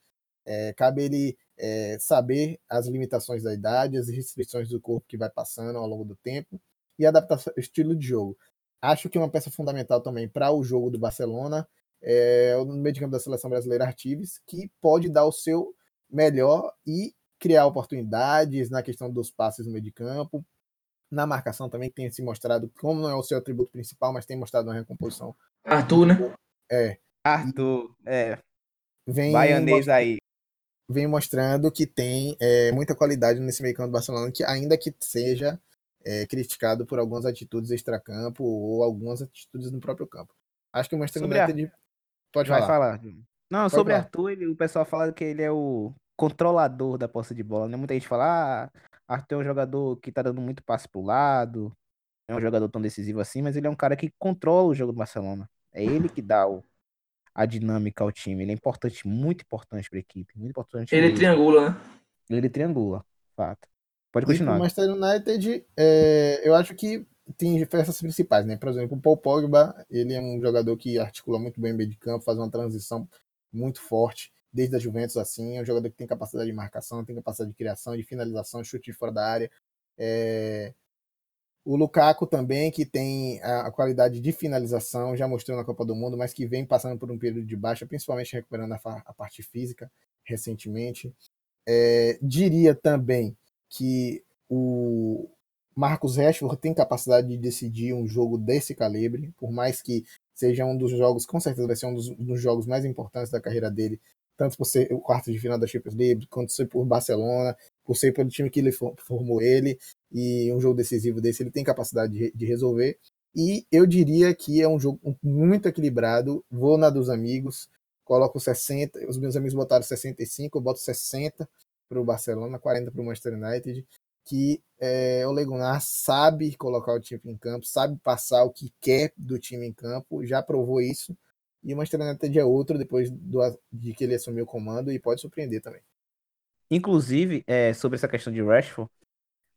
É, cabe ele é, saber as limitações da idade, as restrições do corpo que vai passando ao longo do tempo e adaptar o estilo de jogo. Acho que uma peça fundamental também para o jogo do Barcelona é o meio de campo da seleção brasileira Artives, que pode dar o seu melhor e criar oportunidades na questão dos passes no meio de campo, na marcação também, que tem se mostrado, como não é o seu atributo principal, mas tem mostrado uma recomposição. Arthur, né? É. Arthur, é. Vem Baianês aí. Vem mostrando que tem é, muita qualidade nesse meio campo do Barcelona, que ainda que seja é, criticado por algumas atitudes extracampo ou algumas atitudes no próprio campo. Acho que o Manchester sobre United pode Vai falar. falar. Não, pode sobre falar. Arthur, ele, o pessoal fala que ele é o controlador da posse de bola, né? Muita gente fala, ah, Arthur é um jogador que tá dando muito passe pro lado, é um jogador tão decisivo assim, mas ele é um cara que controla o jogo do Barcelona. É ele que dá o, a dinâmica ao time. Ele é importante, muito importante pra equipe. Muito importante. Ele mesmo. triangula, né? Ele triangula, fato. Pode continuar. E o Manchester United, é, eu acho que tem diferenças principais, né? Por exemplo, o Paul Pogba, ele é um jogador que articula muito bem o meio de campo, faz uma transição muito forte, desde a Juventus assim, é um jogador que tem capacidade de marcação, tem capacidade de criação, de finalização, chute fora da área. É... O Lukaku também, que tem a qualidade de finalização, já mostrou na Copa do Mundo, mas que vem passando por um período de baixa, principalmente recuperando a, a parte física recentemente. É... diria também que o Marcos Rashford tem capacidade de decidir um jogo desse calibre, por mais que seja um dos jogos, com certeza vai ser um dos, dos jogos mais importantes da carreira dele, tanto por ser o quarto de final da Champions League, quanto ser por Barcelona, por ser pelo time que ele formou ele, e um jogo decisivo desse ele tem capacidade de, de resolver. E eu diria que é um jogo muito equilibrado. Vou na dos amigos, coloco 60, os meus amigos botaram 65, eu boto 60 para o Barcelona, 40 para o Manchester United, que é, o Legunar sabe colocar o time em campo, sabe passar o que quer do time em campo, já provou isso. E o Manchester United é outro depois do, de que ele assumiu o comando e pode surpreender também. Inclusive, é, sobre essa questão de Rashford,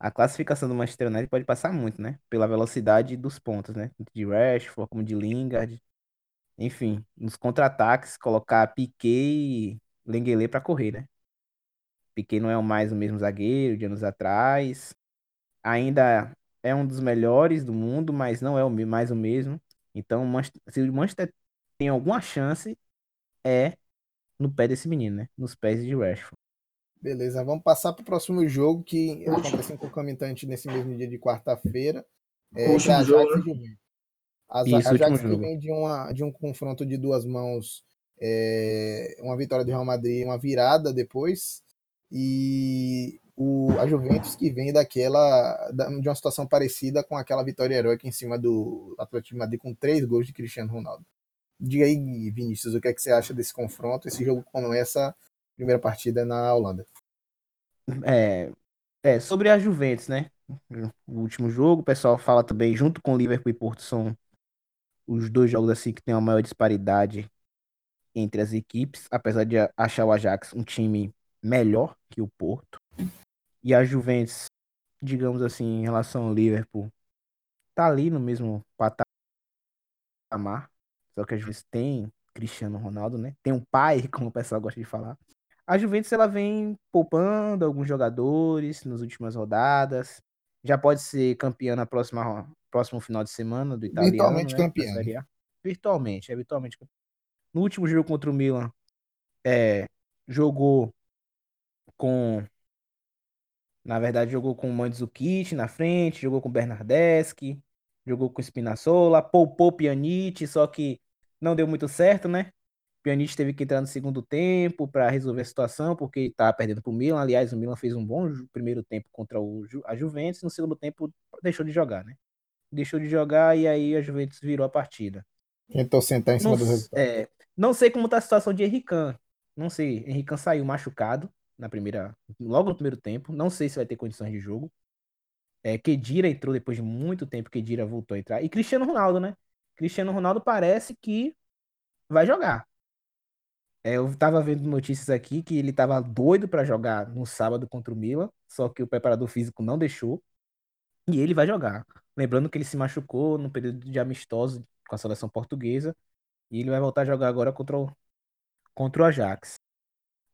a classificação do Manchester United pode passar muito, né? Pela velocidade dos pontos, né? De Rashford, como de Lingard. Enfim, nos contra-ataques, colocar Piquet e Lenglet para correr, né? Piquet não é mais o mesmo zagueiro de anos atrás. Ainda é um dos melhores do mundo, mas não é mais o mesmo. Então, se o Manchester tem alguma chance, é no pé desse menino, né? Nos pés de Rashford. Beleza, vamos passar para o próximo jogo que acontece em concomitante nesse mesmo dia de quarta-feira. É, jogo, né? As, Isso, a Ajax que vem de, uma, de um confronto de duas mãos, é, uma vitória do Real Madrid, uma virada depois, e o, a Juventus que vem daquela de uma situação parecida com aquela vitória heróica em cima do Atlético de Madrid com três gols de Cristiano Ronaldo. Diga aí, Vinícius, o que é que você acha desse confronto? Esse jogo começa primeira partida na Holanda. É, é sobre a Juventus, né? O último jogo, o pessoal fala também junto com Liverpool e Porto são os dois jogos assim que tem uma maior disparidade entre as equipes, apesar de achar o Ajax um time melhor que o Porto. E a Juventus, digamos assim, em relação ao Liverpool, tá ali no mesmo patamar. Só que a Juventus tem Cristiano Ronaldo, né? Tem um pai, como o pessoal gosta de falar. A Juventus ela vem poupando alguns jogadores nas últimas rodadas. Já pode ser campeã na próxima próximo final de semana do italiano, Virtualmente né? campeã. A. Virtualmente, é virtualmente campeã. No último jogo contra o Milan, é, jogou com na verdade jogou com o Mandzukic na frente, jogou com o Bernardeschi, jogou com o Spinazzola, poupou Pjanic, só que não deu muito certo, né? Pjanic teve que entrar no segundo tempo para resolver a situação, porque estava perdendo para o Milan. Aliás, o Milan fez um bom primeiro tempo contra o, Ju- a Juventus, no segundo tempo deixou de jogar, né? Deixou de jogar e aí a Juventus virou a partida. Tentou sentar em cima Não, do resultado. é, não sei como tá a situação de Henrican. Não sei. Henrican saiu machucado na primeira, logo no primeiro tempo. Não sei se vai ter condições de jogo. É, Kedira entrou depois de muito tempo. Kedira voltou a entrar. E Cristiano Ronaldo, né? Cristiano Ronaldo parece que vai jogar. É, eu tava vendo notícias aqui que ele tava doido pra jogar no sábado contra o Milan, só que o preparador físico não deixou. E ele vai jogar. Lembrando que ele se machucou no período de amistoso com a seleção portuguesa. E ele vai voltar a jogar agora contra o, contra o Ajax.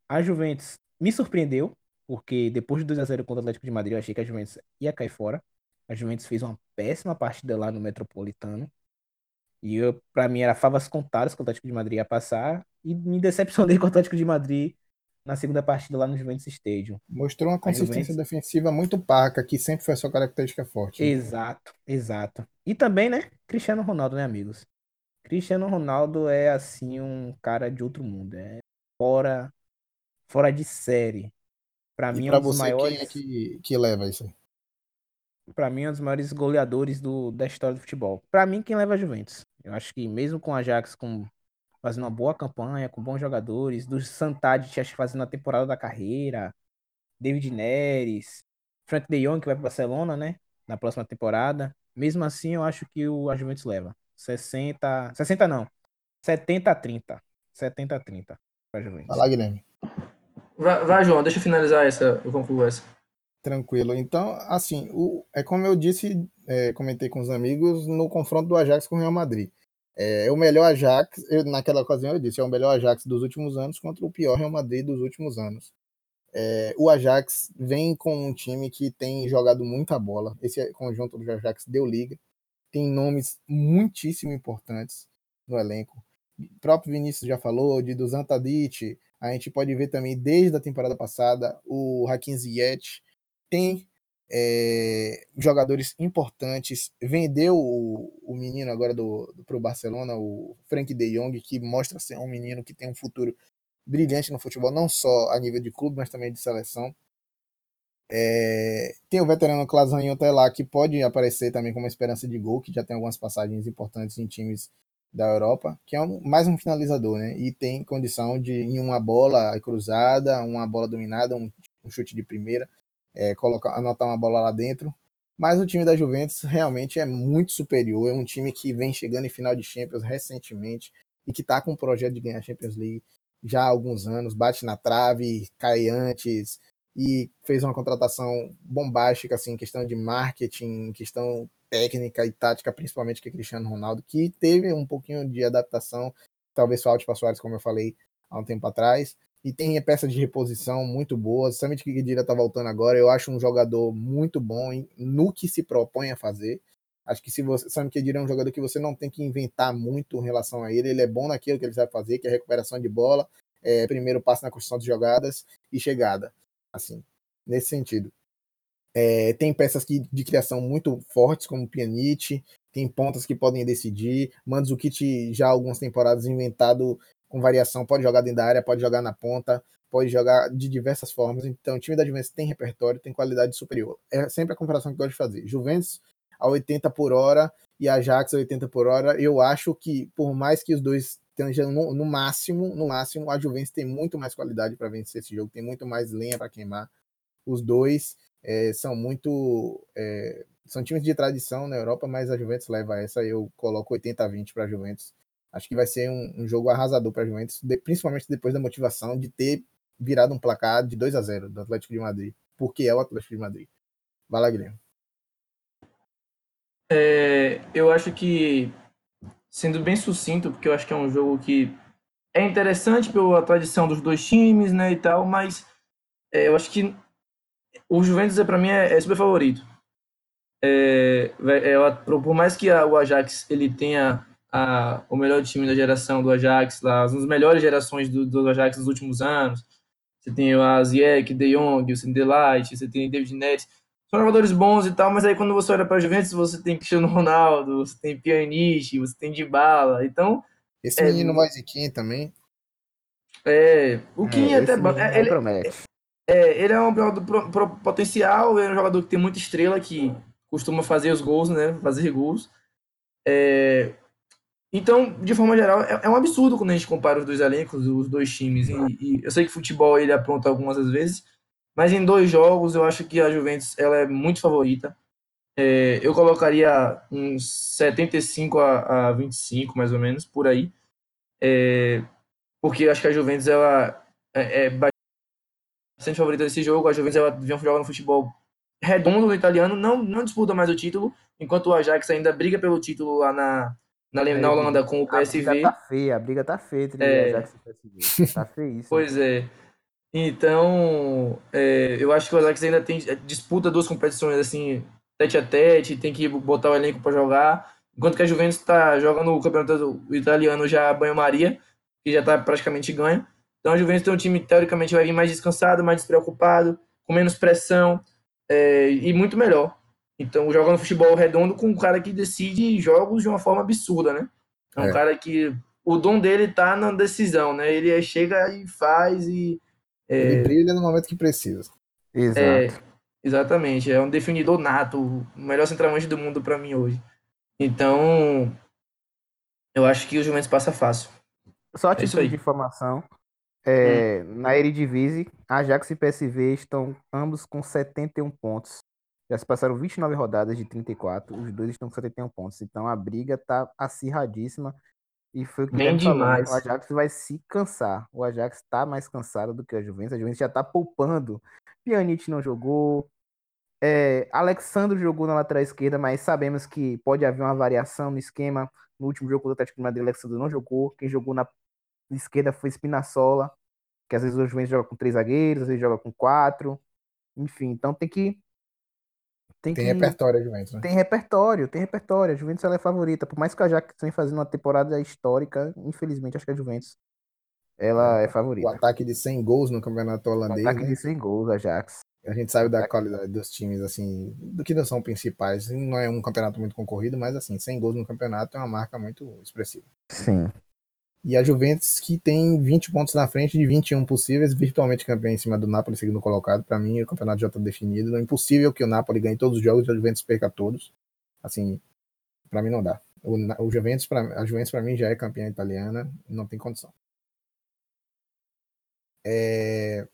A Juventus me surpreendeu, porque depois do 2x0 contra o Atlético de Madrid, eu achei que a Juventus ia cair fora. A Juventus fez uma péssima partida lá no Metropolitano. E eu, pra mim era favas contadas que o Atlético de Madrid ia passar. E me decepcionei com o Atlético de Madrid na segunda partida lá no Juventus Stadium. Mostrou uma consistência defensiva muito parca, que sempre foi a sua característica forte. né? Exato, exato. E também, né, Cristiano Ronaldo, né, amigos? Cristiano Ronaldo é assim um cara de outro mundo, é fora fora de série. Pra E mim é pra um dos você, maiores, quem é que, que leva isso aí? para mim é um dos maiores goleadores do, da história do futebol. Pra mim quem leva é a Juventus. Eu acho que mesmo com o Ajax com fazendo uma boa campanha, com bons jogadores, do que fazendo a temporada da carreira, David Neres, Frank De Jong que vai para Barcelona, né, na próxima temporada. Mesmo assim, eu acho que o a Juventus leva 60, 60 não. 70 a 30. 70 a 30 para Juventus. Vai lá, Guilherme. Vai, vai, João, deixa eu finalizar essa, eu concluo essa. Tranquilo. Então, assim, o, é como eu disse, é, comentei com os amigos no confronto do Ajax com o Real Madrid. É, é o melhor Ajax, eu, naquela ocasião eu disse, é o melhor Ajax dos últimos anos contra o pior Real Madrid dos últimos anos. É, o Ajax vem com um time que tem jogado muita bola. Esse conjunto do Ajax deu liga. Tem nomes muitíssimo importantes no elenco. O próprio Vinícius já falou de Dusan Tadic. A gente pode ver também desde a temporada passada o Hakim Ziyech tem é, jogadores importantes. Vendeu o, o menino agora do, do, o Barcelona, o Frank De Jong, que mostra ser um menino que tem um futuro brilhante no futebol, não só a nível de clube, mas também de seleção. É, tem o veterano Clasanho até lá, que pode aparecer também como esperança de gol, que já tem algumas passagens importantes em times da Europa, que é um, mais um finalizador, né? E tem condição de, em uma bola cruzada, uma bola dominada, um, um chute de primeira, é, colocar, anotar uma bola lá dentro. Mas o time da Juventus realmente é muito superior. É um time que vem chegando em final de Champions recentemente e que está com um projeto de ganhar a Champions League já há alguns anos. Bate na trave, cai antes e fez uma contratação bombástica assim, em questão de marketing, em questão técnica e tática, principalmente que é Cristiano Ronaldo, que teve um pouquinho de adaptação, talvez falte para Soares, como eu falei há um tempo atrás, e tem peças de reposição muito. Somente que Guedira tá voltando agora, eu acho um jogador muito bom no que se propõe a fazer. Acho que se você sabe que é um jogador que você não tem que inventar muito em relação a ele, ele é bom naquilo que ele sabe fazer, que é recuperação de bola, é, primeiro passo na construção de jogadas e chegada, assim, nesse sentido. É, tem peças que, de criação muito fortes, como Pjanic, tem pontas que podem decidir. Mandzukic já há algumas temporadas inventado com variação, pode jogar dentro da área, pode jogar na ponta, pode jogar de diversas formas. Então, o time da Juventus tem repertório, tem qualidade superior. É sempre a comparação que eu gosto de fazer. Juventus a 80 por hora e Ajax a 80 por hora. Eu acho que, por mais que os dois estejam no, no máximo, no máximo, a Juventus tem muito mais qualidade para vencer esse jogo, tem muito mais lenha para queimar. Os dois é, são muito. É, são times de tradição na Europa, mas a Juventus leva essa. Eu coloco 80 a 20 para a Juventus. Acho que vai ser um, um jogo arrasador para a Juventus, de, principalmente depois da motivação de ter virado um placar de 2 a 0 do Atlético de Madrid. porque é o Atlético de Madrid. Vai lá, Guilherme. É, eu acho que, sendo bem sucinto, porque eu acho que é um jogo que é interessante pela tradição dos dois times, né, e tal, mas é, eu acho que o Juventus, para mim, é, é super favorito. É, é, por mais que a, o Ajax ele tenha a, o melhor time da geração do Ajax, lá, as melhores gerações do, do Ajax nos últimos anos, você tem o Ziyech, De Jong, o Delight, você tem David Neres, são jogadores bons e tal, mas aí quando você olha para a Juventus, você tem Cristiano Ronaldo, você tem Pjanic, você tem Dybala, então... Esse é, menino Moisiquinha também. É, o Kim é, até... É, ele, promete. É, ele é um jogador pro, pro, potencial, é um jogador que tem muita estrela, que costuma fazer os gols, né, fazer gols. É, então, de forma geral, é, é, um absurdo quando a gente compara os dois elencos, os dois times. E, e eu sei que futebol ele apronta algumas vezes, mas em dois jogos eu acho que a Juventus ela é muito favorita. É, eu colocaria uns 75 a, a 25, mais ou menos, por aí. É, porque acho que a Juventus ela é, é bastante favorita nesse jogo. A Juventus ela vem jogando futebol redondo no italiano, não, não disputa mais o título, enquanto o Ajax ainda briga pelo título lá na, na, é, na Holanda com o PSV. A briga tá feia, a briga tá feia entre é, Ajax e PSV. Tá feíssimo. Pois é. Então, é, eu acho que o Ajax ainda tem disputa duas competições assim, tete a tete, tem que botar o elenco para jogar, enquanto que a Juventus está jogando o campeonato italiano já banho-maria, que já está praticamente ganho. Então a Juventus tem um time teoricamente vai vir mais descansado, mais despreocupado, com menos pressão é, e muito melhor. Então jogando futebol redondo com um cara que decide jogos de uma forma absurda, né? É um é. cara que o dom dele tá na decisão, né? Ele chega e faz e é, Ele brilha no momento que precisa. Exato. É, exatamente. É um definidor nato, o melhor centroavante do mundo para mim hoje. Então, eu acho que o Juventus passa fácil. Só a é título de informação. É, hum. Na Eredivisie, Ajax e PSV estão ambos com 71 pontos. Já se passaram 29 rodadas de 34, os dois estão com 71 pontos. Então a briga tá acirradíssima. E foi o que Bem demais. O Ajax vai se cansar. O Ajax está mais cansado do que a Juventus. A Juventus já está poupando. Pjanic não jogou. É, Alexandre jogou na lateral esquerda, mas sabemos que pode haver uma variação no esquema. No último jogo do Atlético de Madrid, Alexandre não jogou. Quem jogou na esquerda foi Spinazzola, que às vezes o Juventus joga com três zagueiros, às vezes joga com quatro. Enfim, então tem que tem, tem que... repertório a Juventus, né? Tem repertório, tem repertório. A Juventus ela é favorita. Por mais que a Ajax tenha fazendo uma temporada histórica, infelizmente acho que a Juventus ela é favorita. O ataque de 100 gols no campeonato holandês. O ataque né? de 100 gols, Ajax. A gente sabe da qualidade dos times, assim, do que não são principais. Não é um campeonato muito concorrido, mas, assim, 100 gols no campeonato é uma marca muito expressiva. Sim. E a Juventus, que tem 20 pontos na frente de 21 possíveis, virtualmente campeão em cima do Napoli, segundo colocado. Para mim, o campeonato já está definido. É impossível que o Napoli ganhe todos os jogos e a Juventus perca todos. Assim, para mim não dá. O, o Juventus, pra, a Juventus, para mim, já é campeã italiana, não tem condição. É...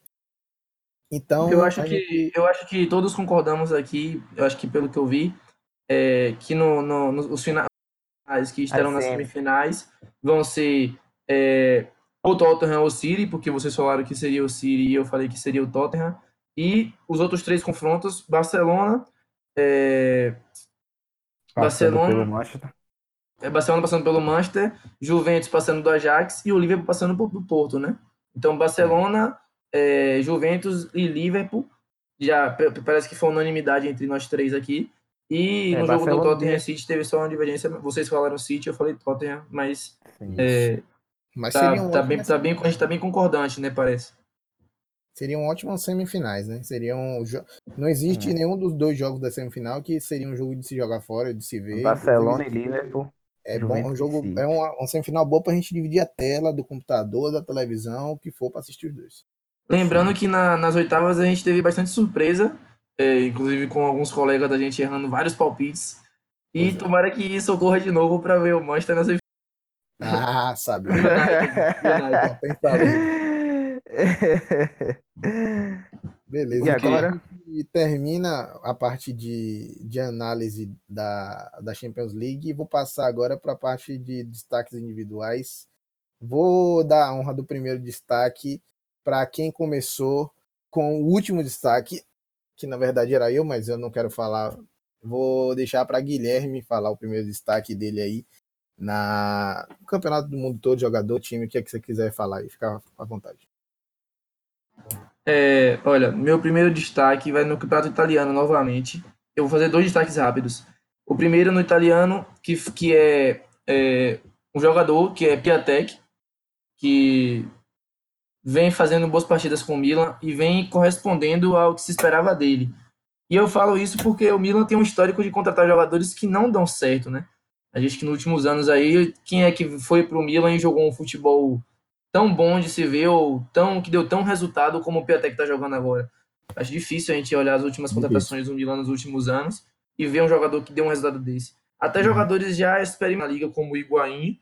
Então. Eu acho, que, gente... eu acho que todos concordamos aqui, eu acho que pelo que eu vi, é, que no, no, nos finais que estarão nas semifinais vão ser é, o Tottenham ou o City, porque vocês falaram que seria o City e eu falei que seria o Tottenham. E os outros três confrontos, Barcelona, é, Barcelona, é, Barcelona passando pelo Manchester, Juventus passando do Ajax e o Liverpool passando do Porto, né? Então Barcelona, é, Juventus e Liverpool já parece que foi unanimidade entre nós três aqui. E é, no Barcelona jogo do Tottenham City teve só uma divergência. Vocês falaram City, eu falei Tottenham, mas. É, mas tá, um tá, bem, tá bem, a gente tá bem concordante, né? Parece. Seriam ótimas semifinais, né? Seriam. Não existe é. nenhum dos dois jogos da semifinal que seria um jogo de se jogar fora, de se ver. Barcelona e Liverpool. É bom, um jogo, é uma, uma semifinal boa pra gente dividir a tela do computador, da televisão, o que for pra assistir os dois. Lembrando que na, nas oitavas a gente teve bastante surpresa é, inclusive com alguns colegas da gente errando vários palpites. E é. tomara que isso ocorra de novo para ver o Manchester nas Ah, sabe. Beleza. E agora? E termina a parte de, de análise da, da Champions League e vou passar agora para a parte de destaques individuais. Vou dar a honra do primeiro destaque para quem começou com o último destaque, que na verdade era eu, mas eu não quero falar. Vou deixar para Guilherme falar o primeiro destaque dele aí na Campeonato do Mundo todo, jogador, time, o que é que você quiser falar aí, fica à vontade. É, olha, meu primeiro destaque vai no Campeonato Italiano novamente. Eu vou fazer dois destaques rápidos. O primeiro no italiano, que, que é, é um jogador, que é Piatek, que vem fazendo boas partidas com o Milan e vem correspondendo ao que se esperava dele. E eu falo isso porque o Milan tem um histórico de contratar jogadores que não dão certo, né? A gente que nos últimos anos aí, quem é que foi pro Milan e jogou um futebol tão bom de se ver ou tão que deu tão resultado como o Piatek está jogando agora? Acho difícil a gente olhar as últimas contratações do Milan nos últimos anos e ver um jogador que deu um resultado desse. Até uhum. jogadores já experimentados na liga como o Higuaín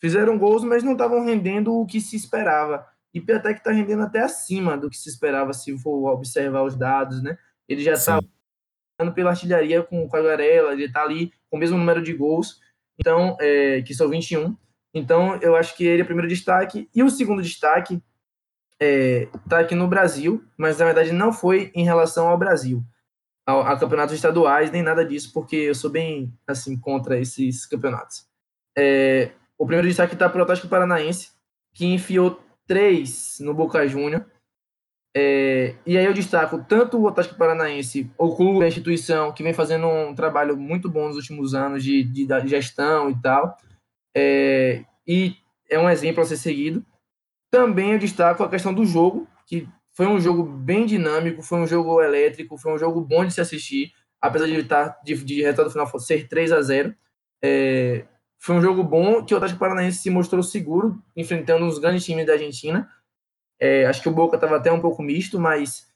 fizeram gols, mas não estavam rendendo o que se esperava. E Piatek está rendendo até acima do que se esperava se for observar os dados, né? Ele já está pela artilharia com, com a Garela, ele está ali com o mesmo número de gols, então é, que são 21. Então eu acho que ele é o primeiro destaque. E o segundo destaque está é, tá aqui no Brasil, mas na verdade não foi em relação ao Brasil, a, a campeonatos estaduais, nem nada disso, porque eu sou bem assim contra esses campeonatos. É, o primeiro destaque está para o Atlético Paranaense, que enfiou três no Boca Júnior. É, e aí eu destaco tanto o Atlético Paranaense, o clube, a instituição, que vem fazendo um trabalho muito bom nos últimos anos de, de, de gestão e tal, é, e é um exemplo a ser seguido. Também eu destaco a questão do jogo, que foi um jogo bem dinâmico, foi um jogo elétrico, foi um jogo bom de se assistir, apesar de estar de, de resultado final ser 3 a 0 é, foi um jogo bom que o Atlético Paranaense se mostrou seguro, enfrentando os grandes times da Argentina. É, acho que o Boca estava até um pouco misto, mas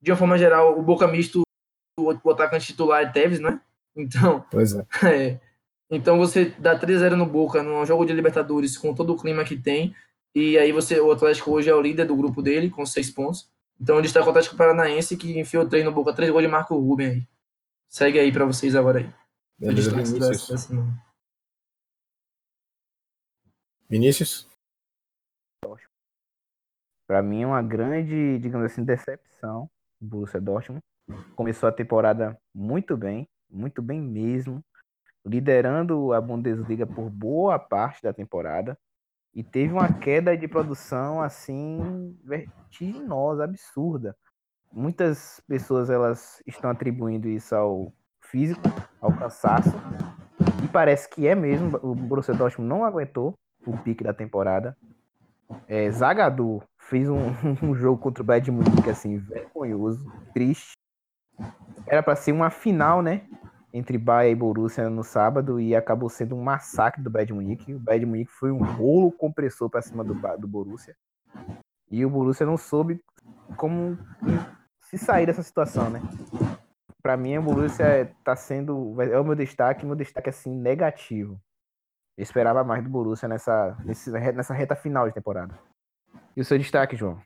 de uma forma geral, o Boca misto, o, o atacante titular é Tevez, né? Então, pois é. é então você dá 3 a 0 no Boca num jogo de Libertadores com todo o clima que tem, e aí você o Atlético hoje é o líder do grupo dele com seis pontos. Então ele está com o Atlético Paranaense que enfiou três no Boca, três gols de Marco Ruben aí. Segue aí para vocês agora aí. Beleza, Vinícius. Vinícius? Para mim é uma grande, digamos assim, decepção o Borussia Dortmund. Começou a temporada muito bem, muito bem mesmo, liderando a Bundesliga por boa parte da temporada e teve uma queda de produção assim vertiginosa, absurda. Muitas pessoas elas estão atribuindo isso ao físico, ao cansaço, e parece que é mesmo. O Borussia Dortmund não aguentou o pique da temporada. É, Zagadou fez um, um, jogo contra o Bayern Munique assim vergonhoso, triste. Era para ser uma final, né? Entre Bayern e Borussia no sábado e acabou sendo um massacre do Bayern Munique. O Bayern Munique foi um rolo compressor para cima do, do Borussia. E o Borussia não soube como se sair dessa situação, né? Para mim, o Borussia tá sendo é o meu destaque, meu destaque assim negativo. Eu esperava mais do Borussia nessa, nessa reta final de temporada. E o seu destaque, João?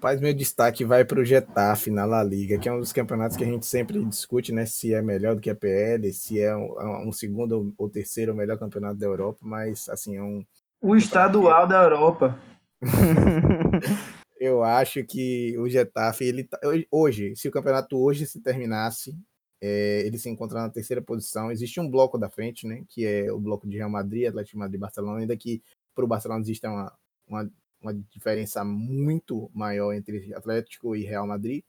Faz meu destaque vai para o Getafe na La Liga, que é um dos campeonatos que a gente sempre discute, né? Se é melhor do que a PL, se é um, um segundo ou terceiro melhor campeonato da Europa, mas assim é um. O estadual da Europa. Eu acho que o Getafe, ele tá, hoje, se o campeonato hoje se terminasse, é, ele se encontra na terceira posição. Existe um bloco da frente, né? Que é o bloco de Real Madrid, Atlético Madrid e Barcelona, ainda que para o Barcelona existe uma, uma, uma diferença muito maior entre Atlético e Real Madrid.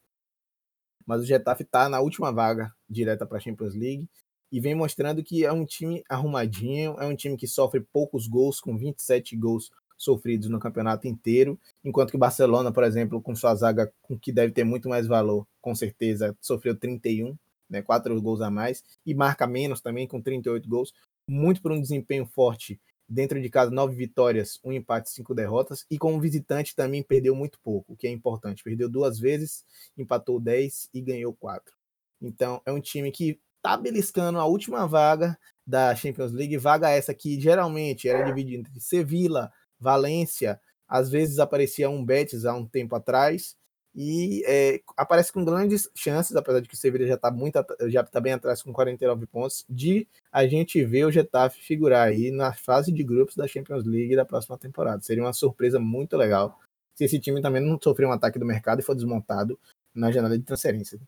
Mas o Getafe está na última vaga direta para a Champions League e vem mostrando que é um time arrumadinho, é um time que sofre poucos gols, com 27 gols sofridos no campeonato inteiro, enquanto que o Barcelona, por exemplo, com sua zaga, com que deve ter muito mais valor, com certeza, sofreu 31 né, quatro gols a mais, e marca menos também, com 38 gols, muito por um desempenho forte dentro de casa, nove vitórias, um empate, cinco derrotas, e como visitante também perdeu muito pouco, o que é importante, perdeu duas vezes, empatou 10 e ganhou quatro. Então é um time que tá beliscando a última vaga da Champions League, vaga essa que geralmente era dividida entre Sevilla, Valência, às vezes aparecia um Betis há um tempo atrás, e é, aparece com grandes chances, apesar de que o Sevilla já está muito já tá bem atrás com 49 pontos, de a gente ver o Getafe figurar aí na fase de grupos da Champions League da próxima temporada. Seria uma surpresa muito legal se esse time também não sofrer um ataque do mercado e for desmontado na janela de transferência.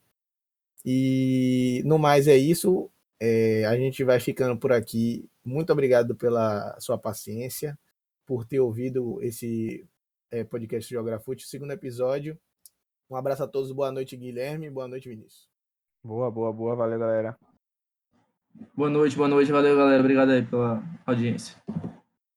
E no mais é isso. É, a gente vai ficando por aqui. Muito obrigado pela sua paciência, por ter ouvido esse é, podcast Geografute, segundo episódio. Um abraço a todos, boa noite, Guilherme, boa noite, Vinícius. Boa, boa, boa, valeu, galera. Boa noite, boa noite, valeu, galera. Obrigado aí pela audiência.